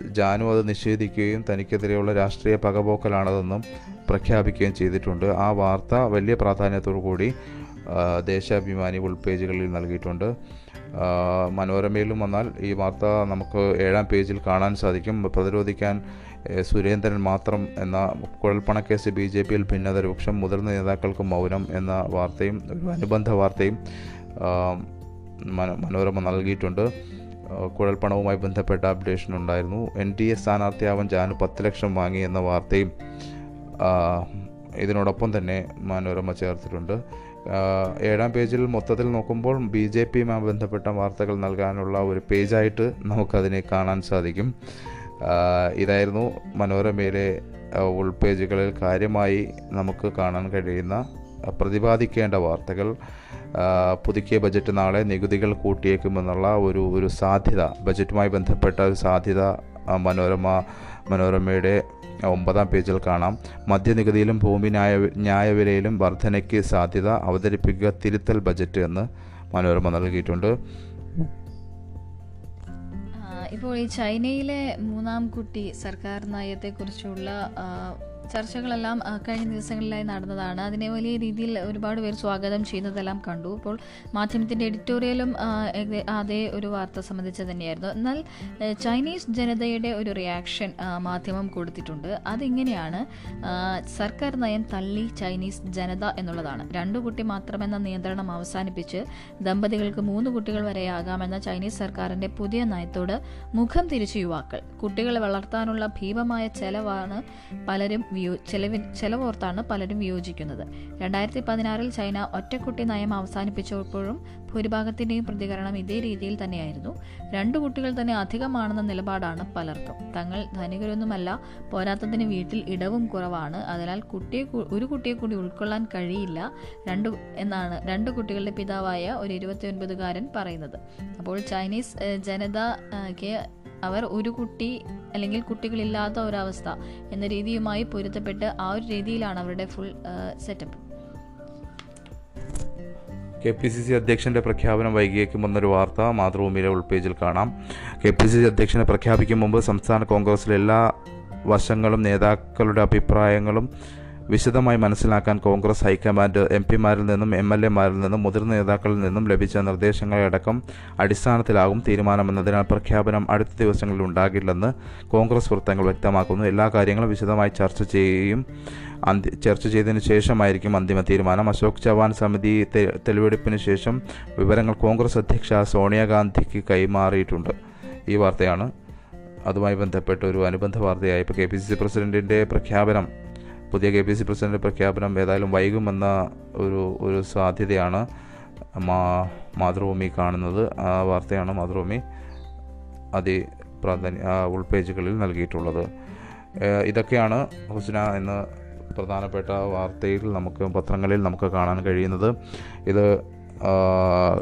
ജാനു അത് നിഷേധിക്കുകയും തനിക്കെതിരെയുള്ള രാഷ്ട്രീയ പകപോക്കലാണതെന്നും പ്രഖ്യാപിക്കുകയും ചെയ്തിട്ടുണ്ട്. ആ വാർത്ത വലിയ പ്രാധാന്യത്തോടു കൂടി ദേശാഭിമാനി ഉൾപേജുകളിൽ നൽകിയിട്ടുണ്ട്. മനോരമയിലും വന്നാൽ ഈ വാർത്ത നമുക്ക് ഏഴാം പേജിൽ കാണാൻ സാധിക്കും. പ്രതിരോധിക്കാൻ സുരേന്ദ്രൻ മാത്രം എന്ന കുഴൽപ്പണക്കേസ് ബി ജെ പിയിൽ ഭിന്നത രൂക്ഷം മുതിർന്ന നേതാക്കൾക്ക് മൗനം എന്ന വാർത്തയും ഒരു അനുബന്ധ വാർത്തയും മനോരമ നൽകിയിട്ടുണ്ട്. കുഴൽപ്പണവുമായി ബന്ധപ്പെട്ട അപ്ഡേഷൻ ഉണ്ടായിരുന്നു. എൻ ഡി എ സ്ഥാനാർത്ഥിയാവാൻ ജാനു പത്ത് ലക്ഷം വാങ്ങി എന്ന വാർത്തയും ഇതിനോടൊപ്പം തന്നെ മനോരമ ചേർത്തിട്ടുണ്ട്. ഏഴാം പേജിൽ മൊത്തത്തിൽ നോക്കുമ്പോൾ ബി ജെ പിയുമായി ബന്ധപ്പെട്ട വാർത്തകൾ നൽകാനുള്ള ഒരു പേജായിട്ട് നമുക്കതിനെ കാണാൻ സാധിക്കും. ഇതായിരുന്നു മനോരമയിലെ ഉൾപേജുകളിൽ കാര്യമായി നമുക്ക് കാണാൻ കഴിയുന്ന പ്രതിപാദിക്കേണ്ട വാർത്തകൾ. പുതുക്കിയ ബജറ്റ് നാളെ നികുതികൾ കൂട്ടിയേക്കുമെന്നുള്ള ഒരു ഒരു സാധ്യത ബജറ്റുമായി ബന്ധപ്പെട്ട ഒരു സാധ്യത മനോരമ മനോരമയുടെ ഒമ്പതാം പേജിൽ കാണാം. മദ്യനികുതിയിലും ഭൂമി ന്യായ ന്യായവിലയിലും വർധനയ്ക്ക് സാധ്യത അവതരിപ്പിക്കുക തിരുത്തൽ ബജറ്റ് എന്ന് മനോരമ നൽകിയിട്ടുണ്ട്. ഇപ്പോൾ ഈ ചൈനയിലെ മൂന്നാം കുട്ടി സർക്കാർ നയത്തെക്കുറിച്ചുള്ള ചർച്ചകളെല്ലാം കഴിഞ്ഞ ദിവസങ്ങളിലായി നടന്നതാണ്. അതിനെ വലിയ രീതിയിൽ ഒരുപാട് പേർ സ്വാഗതം ചെയ്യുന്നതെല്ലാം കണ്ടു. ഇപ്പോൾ മാധ്യമത്തിന്റെ എഡിറ്റോറിയലും അതേ ഒരു വാർത്ത സംബന്ധിച്ച് തന്നെയായിരുന്നു. എന്നാൽ ചൈനീസ് ജനതയുടെ ഒരു റിയാക്ഷൻ മാധ്യമം കൊടുത്തിട്ടുണ്ട്. അതിങ്ങനെയാണ് സർക്കാർ നയം തള്ളി ചൈനീസ് ജനത എന്നുള്ളതാണ്. രണ്ടു കുട്ടി മാത്രമെന്ന നിയന്ത്രണം അവസാനിപ്പിച്ച് ദമ്പതികൾക്ക് മൂന്ന് കുട്ടികൾ വരെയാകാമെന്ന ചൈനീസ് സർക്കാരിന്റെ പുതിയ നയത്തോട് മുഖം തിരിച്ചു യുവാക്കൾ. കുട്ടികളെ വളർത്താനുള്ള ഭീമമായ ചെലവാണ് പലരും വിയോ ചെലവിൽ ചെലവോർത്താണ് പലരും വിയോജിക്കുന്നത്. രണ്ടായിരത്തി പതിനാറിൽ ചൈന ഒറ്റക്കുട്ടി നയം അവസാനിപ്പിച്ചപ്പോഴും ഭൂരിഭാഗത്തിന്റെയും പ്രതികരണം ഇതേ രീതിയിൽ തന്നെയായിരുന്നു. രണ്ടു കുട്ടികൾ തന്നെ അധികമാണെന്ന നിലപാടാണ് പലർക്കും. തങ്ങൾ ധനികരൊന്നുമല്ല പോരാത്തതിന് വീട്ടിൽ ഇടവും കുറവാണ്. അതിനാൽ കുട്ടിയെ ഒരു കുട്ടിയെ കൂടി ഉൾക്കൊള്ളാൻ കഴിയില്ല രണ്ട് എന്നാണ് രണ്ട് കുട്ടികളുടെ പിതാവായ ഒരു ഇരുപത്തിയൊൻപതുകാരൻ പറയുന്നത്. അപ്പോൾ ചൈനീസ് ജനതയ്ക്ക് അവർ ഒരു കുട്ടി അല്ലെങ്കിൽ കുട്ടികളില്ലാത്ത ഒരവസ്ഥ എന്ന രീതിയുമായി പൊരുത്തപ്പെട്ട് ആ ഒരു രീതിയിലാണ് അവരുടെ full setup K P C C അധ്യക്ഷന്റെ പ്രഖ്യാപനം വൈകിയേക്കുമെന്നൊരു വാർത്ത മാതൃഭൂമിയിലെ ഉൾപേജിൽ കാണാം. കെ പി സി സി അധ്യക്ഷനെ പ്രഖ്യാപിക്കും മുമ്പ് സംസ്ഥാന കോൺഗ്രസിലെ എല്ലാ വശങ്ങളും നേതാക്കളുടെ അഭിപ്രായങ്ങളും വിശദമായി മനസ്സിലാക്കാൻ കോൺഗ്രസ് ഹൈക്കമാൻഡ് എം പിമാരിൽ നിന്നും എം എൽ എമാരിൽ നിന്നും മുതിർന്ന നേതാക്കളിൽ നിന്നും ലഭിച്ച നിർദ്ദേശങ്ങളടക്കം അടിസ്ഥാനത്തിലാകും തീരുമാനമെന്നതിനാൽ പ്രഖ്യാപനം അടുത്ത ദിവസങ്ങളിൽ ഉണ്ടാകില്ലെന്ന് കോൺഗ്രസ് വൃത്തങ്ങൾ വ്യക്തമാക്കുന്നു. എല്ലാ കാര്യങ്ങളും വിശദമായി ചർച്ച ചെയ്യുകയും ചർച്ച ചെയ്തതിനു ശേഷമായിരിക്കും അന്തിമ തീരുമാനം. അശോക് ചവാൻ സമിതി തെളിവെടുപ്പിന് ശേഷം വിവരങ്ങൾ കോൺഗ്രസ് അധ്യക്ഷ സോണിയാഗാന്ധിക്ക് കൈമാറിയിട്ടുണ്ട്. ഈ വാർത്തയാണ്. അതുമായി ബന്ധപ്പെട്ട ഒരു അനുബന്ധ വാർത്തയായി ഇപ്പോൾ കെ പി സി സി പ്രസിഡന്റിന്റെ പ്രഖ്യാപനം പുതിയ കെ പി സി പ്രസിഡന്റ് പ്രഖ്യാപനം ഏതായാലും വൈകുമെന്ന ഒരു ഒരു സാധ്യതയാണ് മാ മാതൃഭൂമി കാണുന്നത്. ആ വാർത്തയാണ് മാതൃഭൂമി അതി പ്രാധാന്യ ഉൾപേജുകളിൽ നൽകിയിട്ടുള്ളത്. ഇതൊക്കെയാണ് ഹുസ്ന എന്ന പ്രധാനപ്പെട്ട വാർത്തയിൽ നമുക്ക് പത്രങ്ങളിൽ നമുക്ക് കാണാൻ കഴിയുന്നത്. ഇത്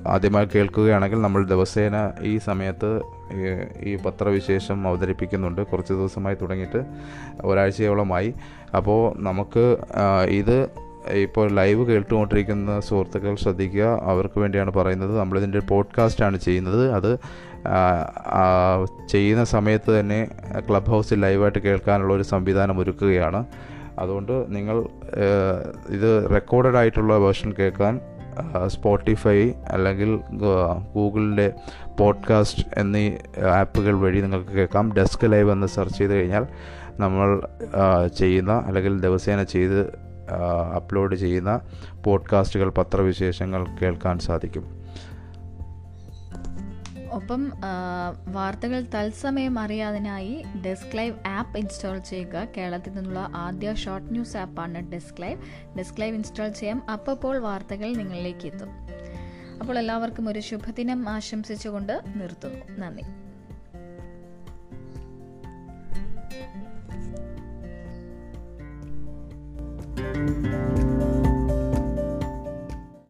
ആദ്യമായി കേൾക്കുകയാണെങ്കിൽ നമ്മൾ ദിവസേന ഈ സമയത്ത് ഈ- പത്രവിശേഷം അവതരിപ്പിക്കുന്നുണ്ട്. കുറച്ച് ദിവസമായി തുടങ്ങിയിട്ട് ഒരാഴ്ചയോളമായി. അപ്പോൾ നമുക്ക് ഇത് ഇപ്പോൾ ലൈവ് കേട്ടുകൊണ്ടിരിക്കുന്ന സുഹൃത്തുക്കൾ ശ്രദ്ധിക്കുക. അവർക്ക് വേണ്ടിയാണ് പറയുന്നത്. നമ്മളിതിന്റെ പോഡ്കാസ്റ്റാണ് ചെയ്യുന്നത്. അത് ചെയ്യുന്ന സമയത്ത് തന്നെ ക്ലബ് ഹൗസിൽ ലൈവായിട്ട് കേൾക്കാനുള്ള ഒരു സംവിധാനം ഒരുക്കുകയാണ്. അതുകൊണ്ട് നിങ്ങൾ ഇത് റെക്കോർഡഡ് ആയിട്ടുള്ള വേർഷൻ കേൾക്കാൻ സ്പോട്ടിഫൈ അല്ലെങ്കിൽ ഗൂഗിളിന്റെ പോഡ്കാസ്റ്റ് എന്നീ ആപ്പുകൾ വഴി നിങ്ങൾക്ക് കേൾക്കാം. ഡെസ്ക് ലൈവ് എന്ന് സെർച്ച് ചെയ്ത് കഴിഞ്ഞാൽ നമ്മൾ ചെയ്യുന്ന അല്ലെങ്കിൽ ദിവസേന ചെയ്ത് അപ്ലോഡ് ചെയ്യുന്ന പോഡ്കാസ്റ്റുകൾ പത്രവിശേഷങ്ങൾ കേൾക്കാൻ സാധിക്കും. ഒപ്പം വാർത്തകൾ തത്സമയം അറിയാതിനായി ഡെസ്ക് ലൈവ് ആപ്പ് ഇൻസ്റ്റാൾ ചെയ്യുക. കേരളത്തിൽ നിന്നുള്ള ആദ്യ ഷോർട്ട് ന്യൂസ് ആപ്പാണ് desk live desk live install ചെയ്യാം അപ്പോൾ വാർത്തകൾ നിങ്ങളിലേക്ക് എത്തും. അപ്പോൾ എല്ലാവർക്കും ഒരു ശുഭദിനം ആശംസിച്ചുകൊണ്ട് നിർത്തുന്നു. നന്ദി.